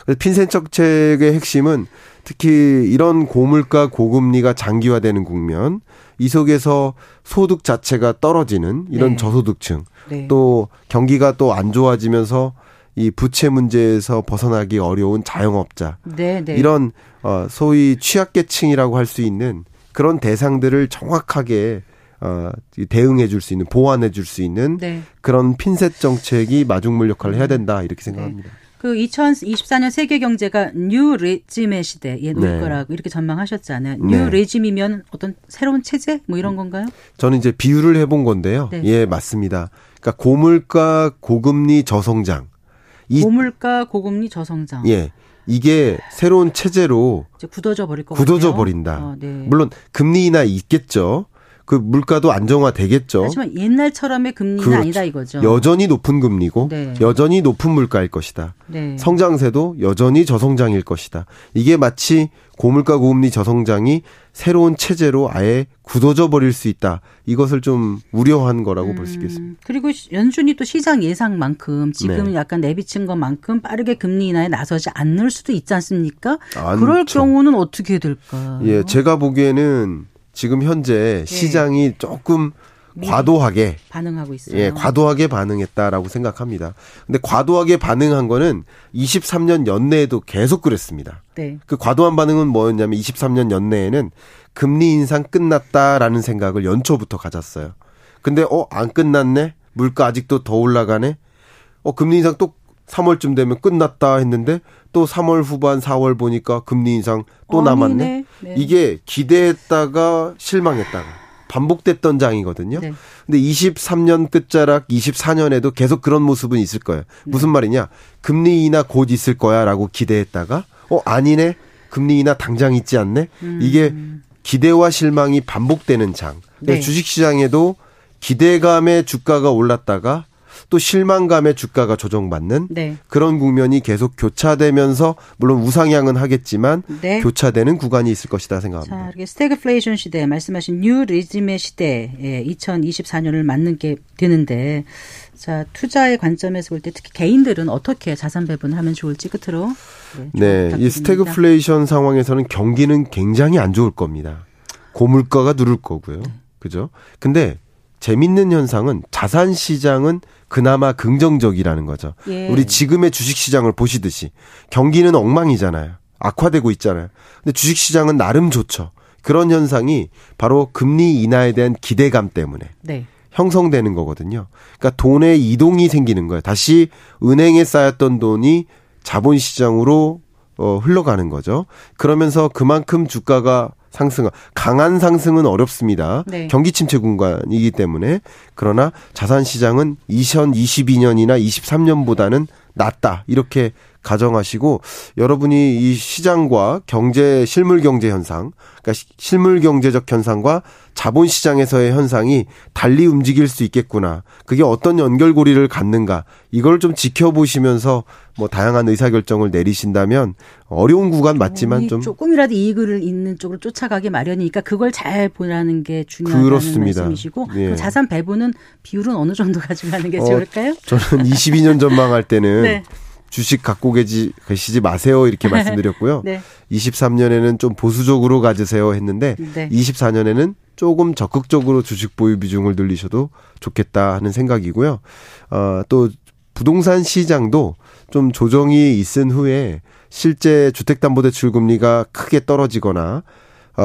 그래서 핀셋 정책의 핵심은 특히 이런 고물가 고금리가 장기화되는 국면 이 속에서 소득 자체가 떨어지는 이런 네. 저소득층 네. 또 경기가 또 안 좋아지면서 이 부채 문제에서 벗어나기 어려운 자영업자 네, 네. 이런 어 소위 취약계층이라고 할 수 있는 그런 대상들을 정확하게 어 대응해 줄 수 있는 보완해 줄 수 있는 네. 그런 핀셋 정책이 마중물 역할을 해야 된다 이렇게 생각합니다. 네. 그 2024년 세계 경제가 new regime의 시대에 놓일 네. 거라고 이렇게 전망하셨잖아요. new 네. regime이면 어떤 새로운 체제 뭐 이런 건가요? 저는 이제 비유를 해본 건데요. 네. 예, 맞습니다. 그러니까 고물가, 고금리, 저성장. 고물가, 고금리, 저성장. 예. 이게 새로운 체제로 굳어져 버릴 것 굳어져 같아요. 버린다. 어, 네. 물론 금리 인하 있겠죠. 그 물가도 안정화되겠죠. 하지만 옛날처럼의 금리는 그렇죠. 아니다 이거죠. 여전히 높은 금리고 네. 여전히 높은 물가일 것이다. 네. 성장세도 여전히 저성장일 것이다. 이게 마치 고물가 고금리 저성장이 새로운 체제로 아예 굳어져 버릴 수 있다. 이것을 좀 우려한 거라고 음, 볼수 있겠습니다. 그리고 연준이 또 시장 예상만큼 지금 네. 약간 내비친 것만큼 빠르게 금리 인하에 나서지 않을 수도 있지 않습니까? 그럴 경우는 어떻게 될까? 예, 제가 보기에는 지금 현재 네. 시장이 조금 과도하게 반응하고 있어요. 예, 과도하게 반응했다라고 생각합니다. 근데 과도하게 반응한 거는 23년 연내에도 계속 그랬습니다. 네. 그 과도한 반응은 뭐였냐면 23년 연내에는 금리 인상 끝났다라는 생각을 연초부터 가졌어요. 근데 어 안 끝났네. 물가 아직도 더 올라가네. 어 금리 인상 또 3월쯤 되면 끝났다 했는데 또 3월 후반 4월 보니까 금리 인상 또 남았네. 네. 이게 기대했다가 실망했다가 반복됐던 장이거든요. 네. 근데 23년 끝자락 24년에도 계속 그런 모습은 있을 거예요. 무슨 네. 말이냐? 금리 인하 곧 있을 거야라고 기대했다가 어 아니네. 금리 인하 당장 있지 않네. 음. 이게 기대와 실망이 반복되는 장. 네. 주식 시장에도 기대감에 주가가 올랐다가 또 실망감에 주가가 조정받는 네. 그런 국면이 계속 교차되면서 물론 우상향은 하겠지만 네. 교차되는 구간이 있을 것이다 생각합니다. 자, 이렇게 스태그플레이션 시대 말씀하신 new regime의 시대에 2024년을 맞는 게 되는데 자 투자의 관점에서 볼 때 특히 개인들은 어떻게 자산 배분을 하면 좋을지 끝으로 네, 네 이 스태그플레이션 상황에서는 경기는 굉장히 안 좋을 겁니다. 고물가가 누를 거고요. 네. 그죠? 근데 재밌는 현상은 자산 시장은 그나마 긍정적이라는 거죠. 예. 우리 지금의 주식 시장을 보시듯이 경기는 엉망이잖아요. 악화되고 있잖아요. 근데 주식 시장은 나름 좋죠. 그런 현상이 바로 금리 인하에 대한 기대감 때문에 네. 형성되는 거거든요. 그러니까 돈의 이동이 생기는 거예요. 다시 은행에 쌓였던 돈이 자본 시장으로 어 흘러가는 거죠. 그러면서 그만큼 주가가 상승, 강한 상승은 어렵습니다. 네. 경기 침체 공간이기 때문에 그러나 자산 시장은 2022년이나 23년보다는 낫다 이렇게 가정하시고 여러분이 이 시장과 경제 실물 경제 현상, 그러니까 실물 경제적 현상과 자본 시장에서의 현상이 달리 움직일 수 있겠구나. 그게 어떤 연결고리를 갖는가. 이걸 좀 지켜보시면서 뭐 다양한 의사 결정을 내리신다면 어려운 구간 맞지만 좀 조금이라도 이익을 있는 쪽으로 쫓아가기 마련이니까 그걸 잘 보라는 게 중요하다는 그렇습니다. 말씀이시고 예. 자산 배분은 비율은 어느 정도 가지고 게 어, 좋을까요? 어, 저는 22년 전망할 때는 네. 주식 갖고 계지, 계시지 마세요. 이렇게 말씀드렸고요. 네. 23년에는 좀 보수적으로 가지세요 했는데 네. 24년에는 조금 적극적으로 주식 보유 비중을 늘리셔도 좋겠다 하는 생각이고요. 어, 또 부동산 시장도 좀 조정이 있은 후에 실제 주택담보대출 금리가 크게 떨어지거나 어,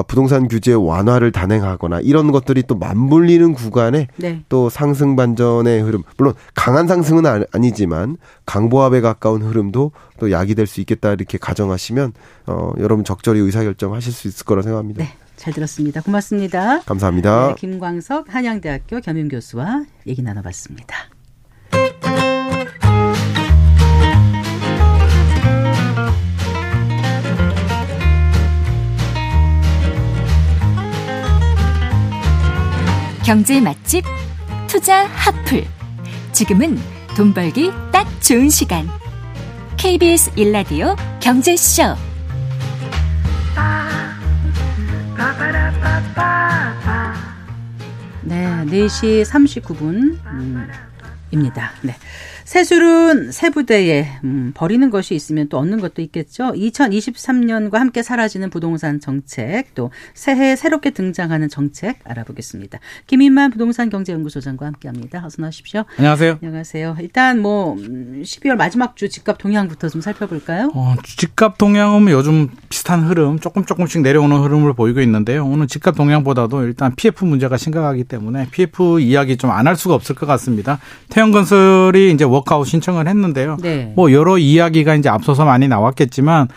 부동산 규제 완화를 단행하거나 이런 것들이 또 맞물리는 구간에 네. 또 상승 반전의 흐름 물론 강한 상승은 아니지만 강보합에 가까운 흐름도 또 야기될 수 있겠다 이렇게 가정하시면 어 여러분 적절히 의사결정 하실 수 있을 거라 생각합니다. 네. 잘 들었습니다. 고맙습니다. 감사합니다. 네, 김광석 한양대학교 겸임교수와 얘기 나눠봤습니다. 경제 맛집 투자 핫플. 지금은 돈 벌기 딱 좋은 시간. KBS 일라디오 경제쇼. 네, 4시 39분입니다. 네. 세술은 세부대에 음, 버리는 것이 있으면 또 얻는 것도 있겠죠. 2023년과 함께 사라지는 부동산 정책 또 새해 새롭게 등장하는 정책 알아보겠습니다. 김인만 부동산 경제연구소장과 함께합니다. 어서 나오십시오. 안녕하세요. 안녕하세요. 일단 뭐 12월 음, 마지막 주 집값 동향부터 좀 살펴볼까요? 어, 집값 동향은 요즘 비슷한 흐름 조금 조금씩 내려오는 흐름을 보이고 있는데요. 오늘 집값 동향보다도 일단 PF 문제가 심각하기 때문에 PF 이야기 좀 안 할 수가 없을 것 같습니다. 태영건설이 이제 워크아웃 신청을 했는데요. 네. 뭐 여러 이야기가 이제 앞서서 많이 나왔겠지만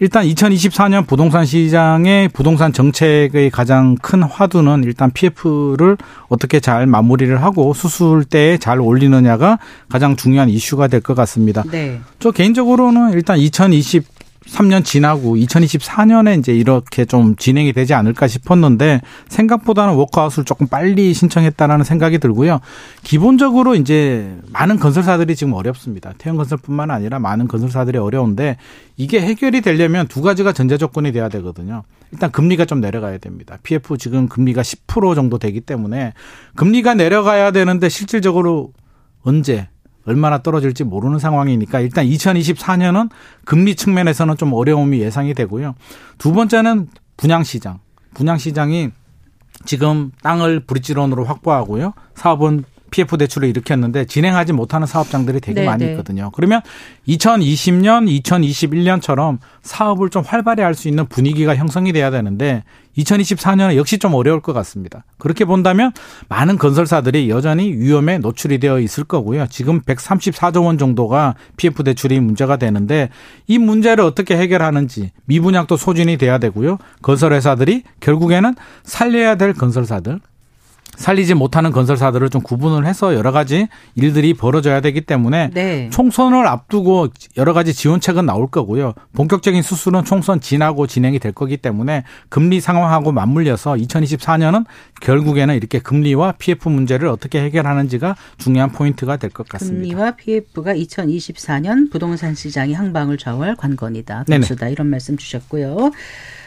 일단 2024년 부동산 시장의 부동산 정책의 가장 큰 화두는 일단 PF를 어떻게 잘 마무리를 하고 수술대에 잘 올리느냐가 가장 중요한 이슈가 될 것 같습니다. 네. 저 개인적으로는 일단 2020 2023년 지나고 2024년에 이제 이렇게 좀 진행이 되지 않을까 싶었는데 생각보다는 워크아웃을 조금 빨리 신청했다라는 생각이 들고요. 기본적으로 이제 많은 건설사들이 지금 어렵습니다. 태형건설뿐만 아니라 많은 건설사들이 어려운데 이게 해결이 되려면 두 가지가 전제 조건이 돼야 되거든요. 일단 금리가 좀 내려가야 됩니다. PF 지금 금리가 10% 정도 되기 때문에 금리가 내려가야 되는데 실질적으로 언제 얼마나 떨어질지 모르는 상황이니까 일단 2024년은 금리 측면에서는 좀 어려움이 예상이 되고요. 두 번째는 분양 시장. 분양 시장이 지금 땅을 브릿지론으로 확보하고요. 사업은 PF 대출을 일으켰는데 진행하지 못하는 사업장들이 되게 네 많이 네. 있거든요. 그러면 2020년, 2021년처럼 사업을 좀 활발히 할 수 있는 분위기가 형성이 돼야 되는데 2024년은 역시 좀 어려울 것 같습니다. 그렇게 본다면 많은 건설사들이 여전히 위험에 노출이 되어 있을 거고요. 지금 134조 원 정도가 PF 대출이 문제가 되는데 이 문제를 어떻게 해결하는지 미분양도 소진이 돼야 되고요. 건설회사들이 결국에는 살려야 될 건설사들 살리지 못하는 건설사들을 좀 구분을 해서 여러 가지 일들이 벌어져야 되기 때문에 네. 총선을 앞두고 여러 가지 지원책은 나올 거고요. 본격적인 수술은 총선 지나고 진행이 될 거기 때문에 금리 상황하고 맞물려서 2024년은 결국에는 이렇게 금리와 PF 문제를 어떻게 해결하는지가 중요한 포인트가 될 것 같습니다. 금리와 PF가 2024년 부동산 시장이 항방을 좌우할 관건이다. 그렇다 이런 말씀 주셨고요.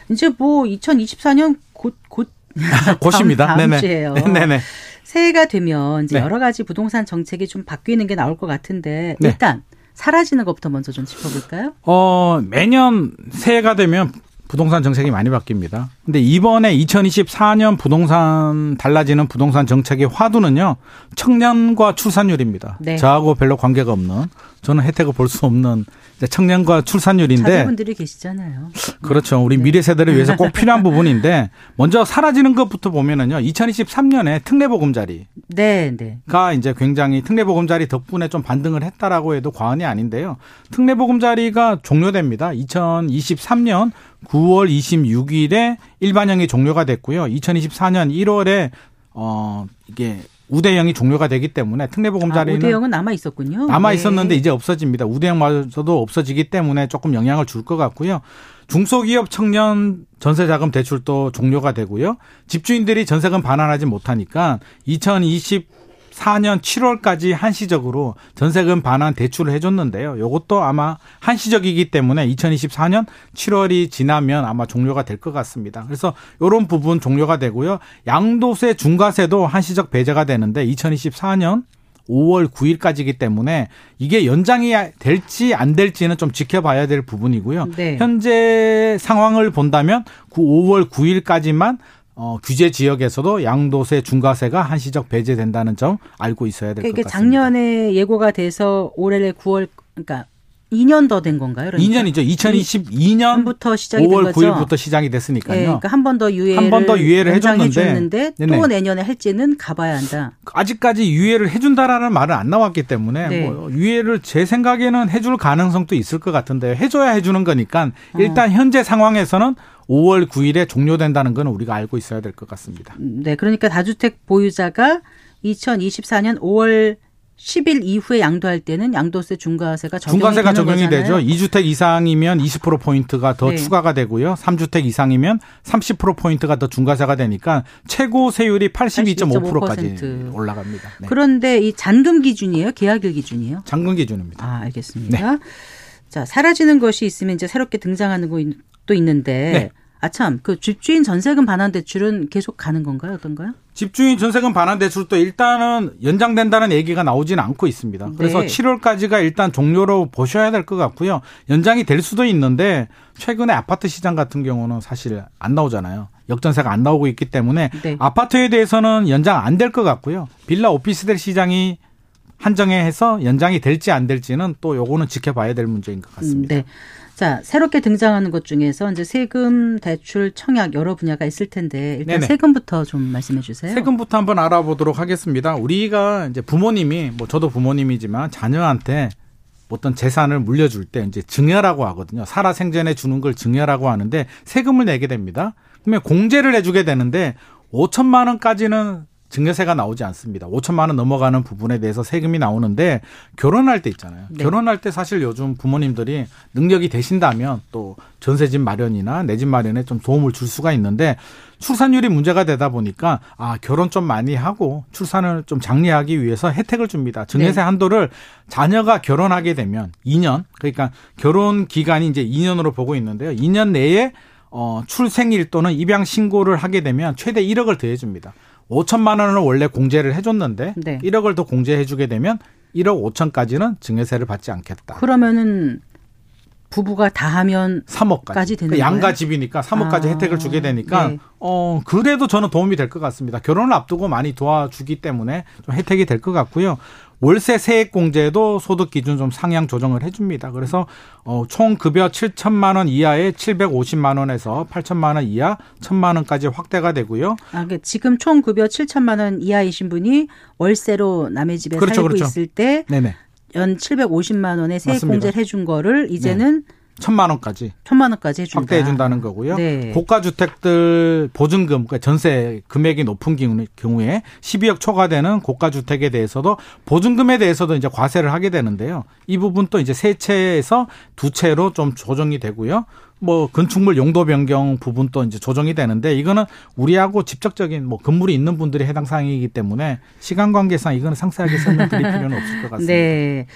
이제 뭐 2024년 곧 곧 곧입니다. 다음, 다음 주에요. 네네. 새해가 되면 이제 네. 여러 가지 부동산 정책이 좀 바뀌는 게 나올 것 같은데 네. 일단 사라지는 것부터 먼저 좀 짚어볼까요? 어 매년 새해가 되면 부동산 정책이 많이 바뀝니다. 근데 이번에 2024년 부동산 달라지는 부동산 정책의 화두는요. 청년과 출산율입니다. 네. 저하고 별로 관계가 없는 저는 혜택을 볼 수 없는 청년과 출산율인데 자녀분들이 계시잖아요. 그렇죠. 우리 네. 미래 세대를 위해서 꼭 필요한 부분인데 먼저 사라지는 것부터 보면은요. 2023년에 특례보금자리가 네, 네. 이제 굉장히 특례보금자리 덕분에 좀 반등을 했다라고 해도 과언이 아닌데요. 특례보금자리가 종료됩니다. 2023년 9월 26일에 일반형이 종료가 됐고요. 2024년 1월에 어 이게 우대형이 종료가 되기 때문에 특례보금자리는 아, 우대형은 남아 있었군요. 남아 있었는데 네. 이제 없어집니다. 우대형마저도 없어지기 때문에 조금 영향을 줄 것 같고요. 중소기업 청년 전세자금 대출도 종료가 되고요. 집주인들이 전세금 반환하지 못하니까 2020 4년 7월까지 한시적으로 전세금 반환 대출을 해줬는데요. 이것도 아마 한시적이기 때문에 2024년 7월이 지나면 아마 종료가 될 것 같습니다. 그래서 이런 부분 종료가 되고요. 양도세 중과세도 한시적 배제가 되는데 2024년 5월 9일까지이기 때문에 이게 연장이 될지 안 될지는 좀 지켜봐야 될 부분이고요. 네. 현재 상황을 본다면 5월 9일까지만 어, 규제 지역에서도 양도세 중과세가 한시적 배제된다는 점 알고 있어야 될 것 같습니다. 작년에 예고가 돼서 올해 9월 그러니까 2년 더 된 건가요? 그러니까? 2년이죠. 2022년부터 시작이 5월 9일부터 시작이 됐으니까요. 네, 그러니까 한 번 더 유예를 한 번 더 유예를 해줬는데 또 네네. 내년에 할지는 가봐야 한다. 아직까지 유예를 해준다라는 말은 안 나왔기 때문에 네. 뭐 유예를 제 생각에는 해줄 가능성도 있을 것 같은데 해줘야 해주는 거니까 일단 어. 현재 상황에서는 5월 9일에 종료된다는 건 우리가 알고 있어야 될 것 같습니다. 네, 그러니까 다주택 보유자가 2024년 5월 10일 이후에 양도할 때는 양도세 중과세가 적용이 중과세가 적용이. 되죠. 2주택 이상이면 20% 포인트가 더 네. 추가가 되고요. 3주택 이상이면 30% 포인트가 더 중과세가 되니까 최고 세율이 82.5%까지 올라갑니다. 네. 그런데 이 잔금 기준이에요, 계약일 기준이에요? 잔금 기준입니다. 아, 알겠습니다. 네. 자, 사라지는 것이 있으면 이제 새롭게 등장하는 것도 있는데 네. 아참 그 집주인 전세금 반환 대출은 계속 가는 건가요? 어떤가요? 집주인 전세금 반환 대출도 일단은 연장된다는 얘기가 나오지는 않고 있습니다. 그래서 네. 7월까지가 일단 종료로 보셔야 될 것 같고요. 연장이 될 수도 있는데 최근에 아파트 시장 같은 경우는 사실 안 나오잖아요. 역전세가 안 나오고 있기 때문에 네. 아파트에 대해서는 연장 안 될 것 같고요. 빌라 오피스텔 시장이 한정해서 연장이 될지 안 될지는 또 요거는 지켜봐야 될 문제인 것 같습니다. 음, 네. 자, 새롭게 등장하는 것 중에서 이제 세금, 대출, 청약 여러 분야가 있을 텐데 일단 네네. 세금부터 좀 말씀해 주세요. 세금부터 한번 알아보도록 하겠습니다. 우리가 이제 부모님이 뭐 저도 부모님이지만 자녀한테 어떤 재산을 물려줄 때 이제 증여라고 하거든요. 살아 생전에 주는 걸 증여라고 하는데 세금을 내게 됩니다. 그러면 공제를 해주게 되는데 5천만 원까지는 증여세가 나오지 않습니다. 5천만 원 넘어가는 부분에 대해서 세금이 나오는데 결혼할 때 있잖아요. 네. 결혼할 때 사실 요즘 부모님들이 능력이 되신다면 또 전세집 마련이나 내 집 마련에 좀 도움을 줄 수가 있는데 출산율이 문제가 되다 보니까 아 결혼 좀 많이 하고 출산을 좀 장려하기 위해서 혜택을 줍니다. 증여세 네. 한도를 자녀가 결혼하게 되면 2년 그러니까 결혼 기간이 이제 2년으로 보고 있는데요. 2년 내에 어, 출생일 또는 입양 신고를 하게 되면 최대 1억을 더해줍니다. 5천만 원을 원래 공제를 해줬는데 네. 1억을 더 공제해주게 되면 1억 5천까지는 증여세를 받지 않겠다. 그러면은 부부가 다 하면 3억까지 되는 그 양가 집이니까 3억까지 아. 혜택을 주게 되니까 네. 어 그래도 저는 도움이 될 것 같습니다. 결혼을 앞두고 많이 도와주기 때문에 좀 혜택이 될 것 같고요. 월세 세액 공제도 소득 기준 좀 상향 조정을 해줍니다. 그래서 어, 총 급여 7천만 원 이하에 750만 원에서 8천만 원 이하 1천만 원까지 확대가 되고요. 아, 그 지금 총 급여 7천만 원 이하이신 분이 월세로 남의 집에 그렇죠, 살고 그렇죠. 있을 때. 연 750만 원의 세액 맞습니다. 공제를 해준 거를 이제는 네. 천만 원까지 천만 원까지 해준다. 확대해 준다는 거고요. 네. 고가 주택들 보증금 그러니까 전세 금액이 높은 경우에 12억 초과되는 고가 주택에 대해서도 보증금에 대해서도 이제 과세를 하게 되는데요. 이 부분도 이제 세 채에서 두 채로 좀 조정이 되고요. 뭐 건축물 용도 변경 부분도 이제 조정이 되는데 이거는 우리하고 직접적인 뭐 건물이 있는 분들이 해당 사항이기 때문에 시간 관계상 이거는 상세하게 설명드릴 필요는 없을 것 같습니다. 네.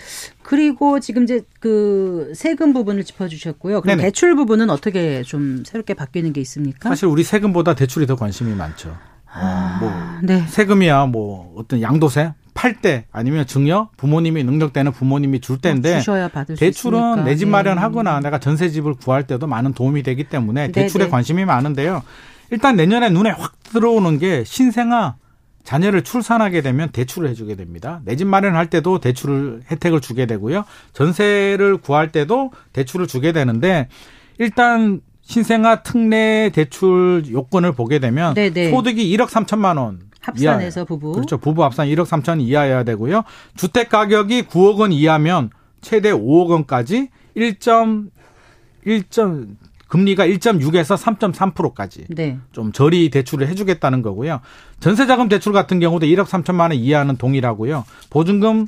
그리고 지금 이제 그 세금 부분을 짚어주셨고요. 그럼 네네. 대출 부분은 어떻게 좀 새롭게 바뀌는 게 있습니까? 사실 우리 세금보다 대출이 더 관심이 많죠. 어, 뭐 네. 세금이야 뭐 어떤 양도세 팔 때 아니면 증여 부모님이 능력되는 부모님이 줄 때인데 대출은 내 집 마련하거나 네. 내가 전세집을 구할 때도 많은 도움이 되기 때문에 네, 대출에 네네. 관심이 많은데요. 일단 내년에 눈에 확 들어오는 게 신생아 자녀를 출산하게 되면 대출을 해주게 됩니다. 내 집 마련할 때도 대출을 혜택을 주게 되고요. 전세를 구할 때도 대출을 주게 되는데 일단 신생아 특례 대출 요건을 보게 되면 네네. 소득이 1억 3천만 원 합산해서 이하. 부부 그렇죠. 부부 합산 1억 3천 이하여야 되고요. 주택 가격이 9억 원 이하면 최대 5억 원까지 1.1. 금리가 1.6에서 3.3%까지 네. 좀 저리 대출을 해주겠다는 거고요. 전세자금 대출 같은 경우도 1억 3천만 원 이하는 동일하고요. 보증금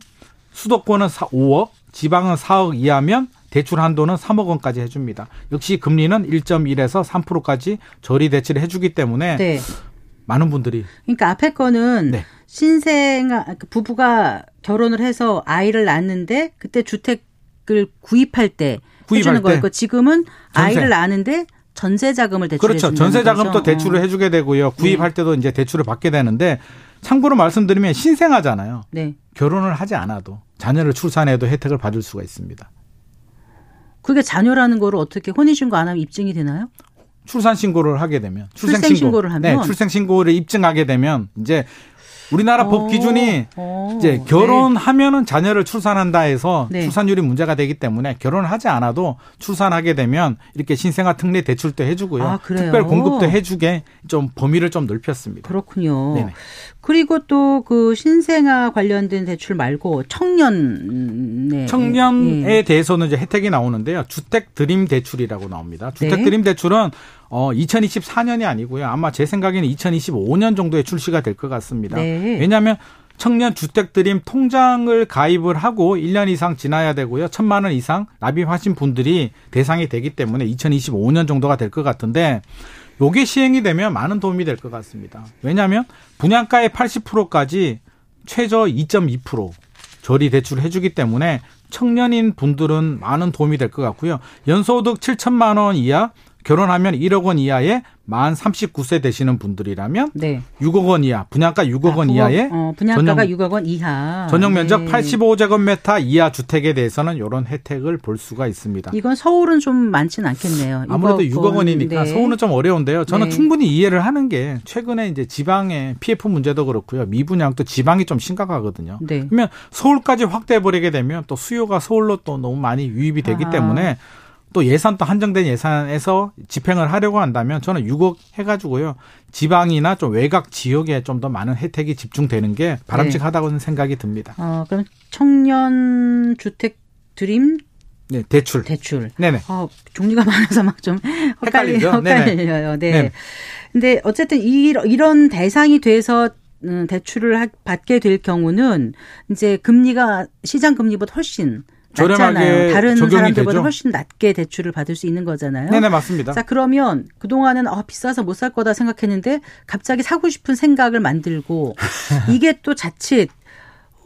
수도권은 5억, 지방은 4억 이하면 대출 한도는 3억 원까지 해줍니다. 역시 금리는 1.1에서 3%까지 저리 대출을 해주기 때문에 네. 많은 분들이 그러니까 앞에 거는 네. 신생 그 부부가 결혼을 해서 아이를 낳는데 그때 주택을 구입할 때 구입할 해주는 거였고 지금은 전세. 아이를 낳는데 전세 자금을 대출해 그렇죠. 전세 자금도 대출을 해주게 되고요. 구입할 네. 때도 이제 대출을 받게 되는데 참고로 말씀드리면 신생아잖아요. 네. 결혼을 하지 않아도 자녀를 출산해도 혜택을 받을 수가 있습니다. 그게 자녀라는 거를 어떻게 혼인신고 안 하면 입증이 되나요? 출산 신고를 하게 되면 출생 신고를 네, 하면 네, 출생 신고를 입증하게 되면 이제 우리나라 오, 법 기준이 오, 이제 네. 결혼하면은 자녀를 출산한다 해서 네. 출산율이 문제가 되기 때문에 결혼을 하지 않아도 출산하게 되면 이렇게 신생아 특례 대출도 해주고요. 아, 특별 공급도 해주게 좀 범위를 좀 넓혔습니다. 그렇군요. 네네. 그리고 또 그 신생아 관련된 대출 말고 청년 네. 청년에 네. 대해서는 이제 혜택이 나오는데요. 주택 드림 대출이라고 나옵니다. 주택 네. 드림 대출은 어 2024년이 아니고요. 아마 제 생각에는 2025년 정도에 출시가 될 것 같습니다. 네. 왜냐하면 청년 주택 드림 통장을 가입을 하고 1년 이상 지나야 되고요. 천만 원 이상 납입하신 분들이 대상이 되기 때문에 2025년 정도가 될 것 같은데 요게 시행이 되면 많은 도움이 될 것 같습니다. 왜냐하면 분양가의 80%까지 최저 2.2% 저리 대출을 해주기 때문에 청년인 분들은 많은 도움이 될 것 같고요. 연소득 7천만 원 이하 결혼하면 1억 원 이하의 만 39세 되시는 분들이라면 네. 6억 원 이하, 분양가 6억 아, 원 이하의 어, 분양가가 전용, 6억 원 이하. 전용 면적 네. 85제곱미터 이하 주택에 대해서는 이런 혜택을 볼 수가 있습니다. 이건 서울은 좀 많지는 않겠네요. 아무래도 6억, 원이니까 네. 서울은 좀 어려운데요. 저는 네. 충분히 이해를 하는 게 최근에 이제 지방의 PF 문제도 그렇고요. 미분양도 지방이 좀 심각하거든요. 네. 그러면 서울까지 확대해 버리게 되면 또 수요가 서울로 또 너무 많이 유입이 되기 아. 때문에 또 예산도 한정된 예산에서 집행을 하려고 한다면 저는 6억 해가지고요. 지방이나 좀 외곽 지역에 좀 더 많은 혜택이 집중되는 게 바람직하다고는 네. 생각이 듭니다. 어, 그럼 청년 주택 드림 네, 대출. 대출. 네네. 어, 종류가 많아서 막 좀 헷갈리 죠. 헷갈려요. 네. 네. 근데 어쨌든 이, 이런 대상이 돼서 음, 대출을 받게 될 경우는 이제 금리가 시장 금리보다 훨씬 낮잖아요. 다른 사람들보다 되죠? 훨씬 낮게 대출을 받을 수 있는 거잖아요. 네네 맞습니다. 자 그러면 그 동안은 어, 비싸서 못 살 거다 생각했는데 갑자기 사고 싶은 생각을 만들고 이게 또 자칫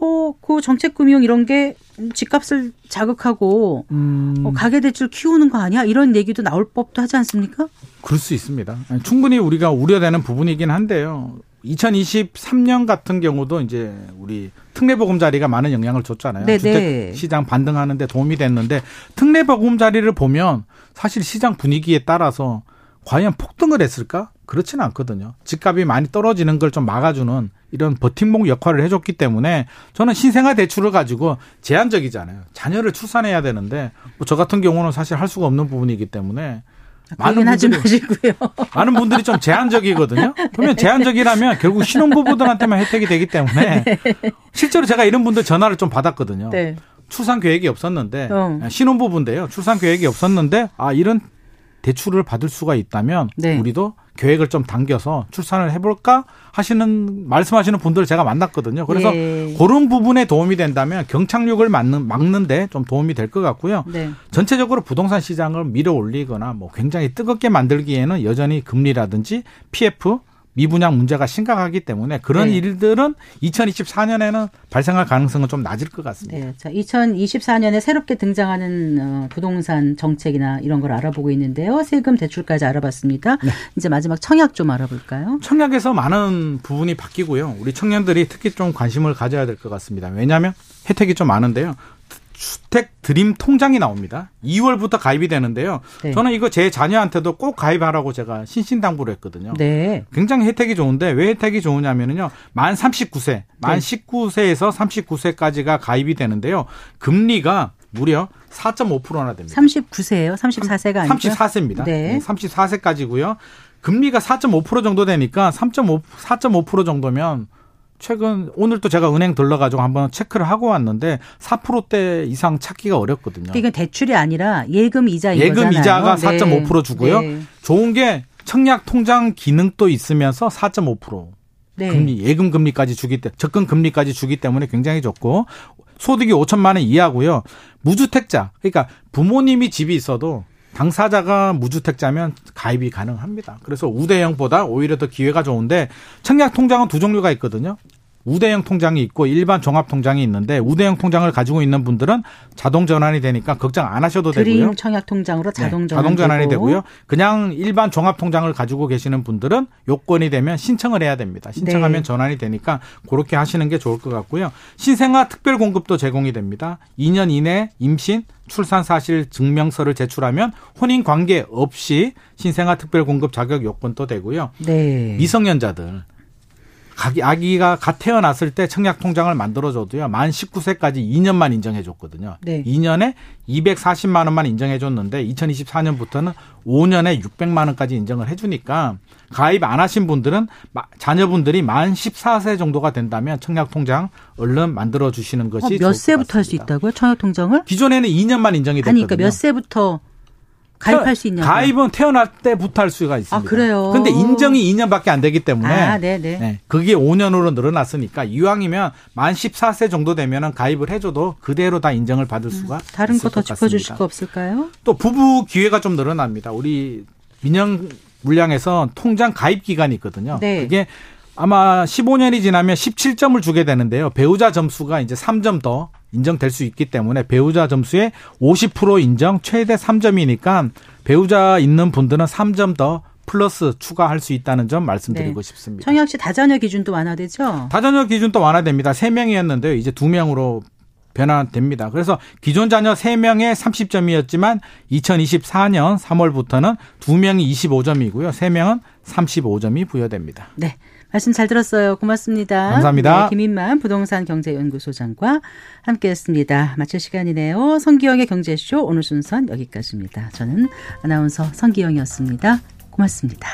어, 그 정책금융 이런 게 집값을 자극하고 음. 어, 가계대출 키우는 거 아니야? 이런 얘기도 나올 법도 하지 않습니까? 그럴 수 있습니다. 충분히 우리가 우려되는 부분이긴 한데요. 2023년 같은 경우도 이제 우리 특례보금자리가 많은 영향을 줬잖아요. 네네. 주택 네. 시장 반등하는데 도움이 됐는데 특례보금자리를 보면 사실 시장 분위기에 따라서 과연 폭등을 했을까? 그렇지는 않거든요. 집값이 많이 떨어지는 걸 좀 막아주는 이런 버팀목 역할을 해줬기 때문에 저는 신생아 대출을 가지고 제한적이잖아요. 자녀를 출산해야 되는데 뭐 저 같은 경우는 사실 할 수가 없는 부분이기 때문에 많은 하지 마시고요. 많은 분들이 좀 제한적이거든요. 그러면 제한적이라면 결국 신혼부부들한테만 혜택이 되기 때문에 네. 실제로 제가 이런 분들 전화를 좀 받았거든요. 네. 출산 계획이 없었는데 어. 신혼부부인데요. 출산 계획이 없었는데 아 이런 대출을 받을 수가 있다면 네. 우리도 계획을 좀 당겨서 출산을 해볼까 하시는 말씀하시는 분들을 제가 만났거든요. 그래서 네. 그런 부분에 도움이 된다면 경착륙을 막는 막는데 좀 도움이 될 것 같고요. 네. 전체적으로 부동산 시장을 밀어 올리거나 뭐 굉장히 뜨겁게 만들기에는 여전히 금리라든지 PF 미분양 문제가 심각하기 때문에 그런 네. 일들은 2024년에는 발생할 가능성은 좀 낮을 것 같습니다. 네. 자, 2024년에 새롭게 등장하는 어, 부동산 정책이나 이런 걸 알아보고 있는데요. 세금 대출까지 알아봤습니다. 네. 이제 마지막 청약 좀 알아볼까요? 청약에서 많은 부분이 바뀌고요. 우리 청년들이 특히 좀 관심을 가져야 될 것 같습니다. 왜냐하면 혜택이 좀 많은데요. 주택 드림 통장이 나옵니다. 2월부터 가입이 되는데요. 네. 저는 이거 제 자녀한테도 꼭 가입하라고 제가 신신당부를 했거든요. 네. 굉장히 혜택이 좋은데 왜 혜택이 좋으냐면요. 만 39세, 만 네. 19세에서 39세까지가 가입이 되는데요. 금리가 무려 4.5%나 됩니다. 39세예요? 34세가 아니죠? 34세입니다. 네. 34세까지고요. 금리가 4.5% 정도 되니까 3.5 4.5% 정도면 최근 오늘 또 제가 은행 들러가지고 한번 체크를 하고 왔는데 4%대 이상 찾기가 어렵거든요. 이건 대출이 아니라 예금 이자 예금 이자가 4.5% 주고요. 네. 좋은 게 청약 통장 기능도 있으면서 4.5% 네. 금리 예금 금리까지 주기 때 적금 금리까지 주기 때문에 굉장히 좋고 소득이 5천만 원 이하고요. 무주택자 그러니까 부모님이 집이 있어도 당사자가 무주택자면 가입이 가능합니다. 그래서 우대형보다 오히려 더 기회가 좋은데 청약 통장은 두 종류가 있거든요. 우대형 통장이 있고 일반 종합 통장이 있는데 우대형 통장을 가지고 있는 분들은 자동 전환이 되니까 걱정 안 하셔도 되고요. 청약 통장으로 자동 네, 전환 자동 전환이 되고요. 그냥 일반 종합 통장을 가지고 계시는 분들은 요건이 되면 신청을 해야 됩니다. 신청하면 네. 전환이 되니까 그렇게 하시는 게 좋을 것 같고요. 신생아 특별 공급도 제공이 됩니다. 2년 이내 임신 출산 사실 증명서를 제출하면 혼인 관계 없이 신생아 특별 공급 자격 요건도 되고요. 네. 미성년자들 아기가 갓 태어났을 때 청약 통장을 만들어줘도요. 만 19세까지 2년만 인정해줬거든요. 네. 2년에 240만 원만 인정해줬는데 2024년부터는 5년에 600만 원까지 인정을 해주니까 가입 안 하신 분들은 자녀분들이 만 14세 정도가 된다면 청약 통장 얼른 만들어 주시는 것이 어, 몇 세부터 할 수 있다고요? 청약 통장을? 기존에는 2년만 인정이 됐거든요. 아니 그러니까 몇 세부터 가입할 수 있냐고. 가입은 태어날 때부터 할 수가 있습니다. 아, 그래요? 근데 인정이 2년밖에 안 되기 때문에. 아, 네네. 네, 그게 5년으로 늘어났으니까 이왕이면 만 14세 정도 되면은 가입을 해줘도 그대로 다 인정을 받을 음, 수가 음, 다른 거 더 짚어주실 거 없을까요? 또 부부 기회가 좀 늘어납니다. 우리 민영 물량에서 통장 가입 기간이 있거든요. 네. 그게 아마 15년이 지나면 17점을 주게 되는데요. 배우자 점수가 이제 3점 더 인정될 수 있기 때문에 배우자 점수의 50% 인정 최대 3점이니까 배우자 있는 분들은 3점 더 플러스 추가할 수 있다는 점 말씀드리고 네. 싶습니다. 청약 시 다자녀 기준도 완화되죠? 다자녀 기준도 완화됩니다. 3명이었는데요. 이제 2명으로 변화됩니다. 그래서 기존 자녀 3명에 30점이었지만 2024년 3월부터는 2명이 25점이고요. 3명은 35점이 부여됩니다. 네. 말씀 잘 들었어요. 고맙습니다. 감사합니다. 네, 김인만 부동산 경제연구소장과 함께했습니다. 마칠 시간이네요. 성기영의 경제쇼 오늘 순서는 여기까지입니다. 저는 아나운서 성기영이었습니다. 고맙습니다.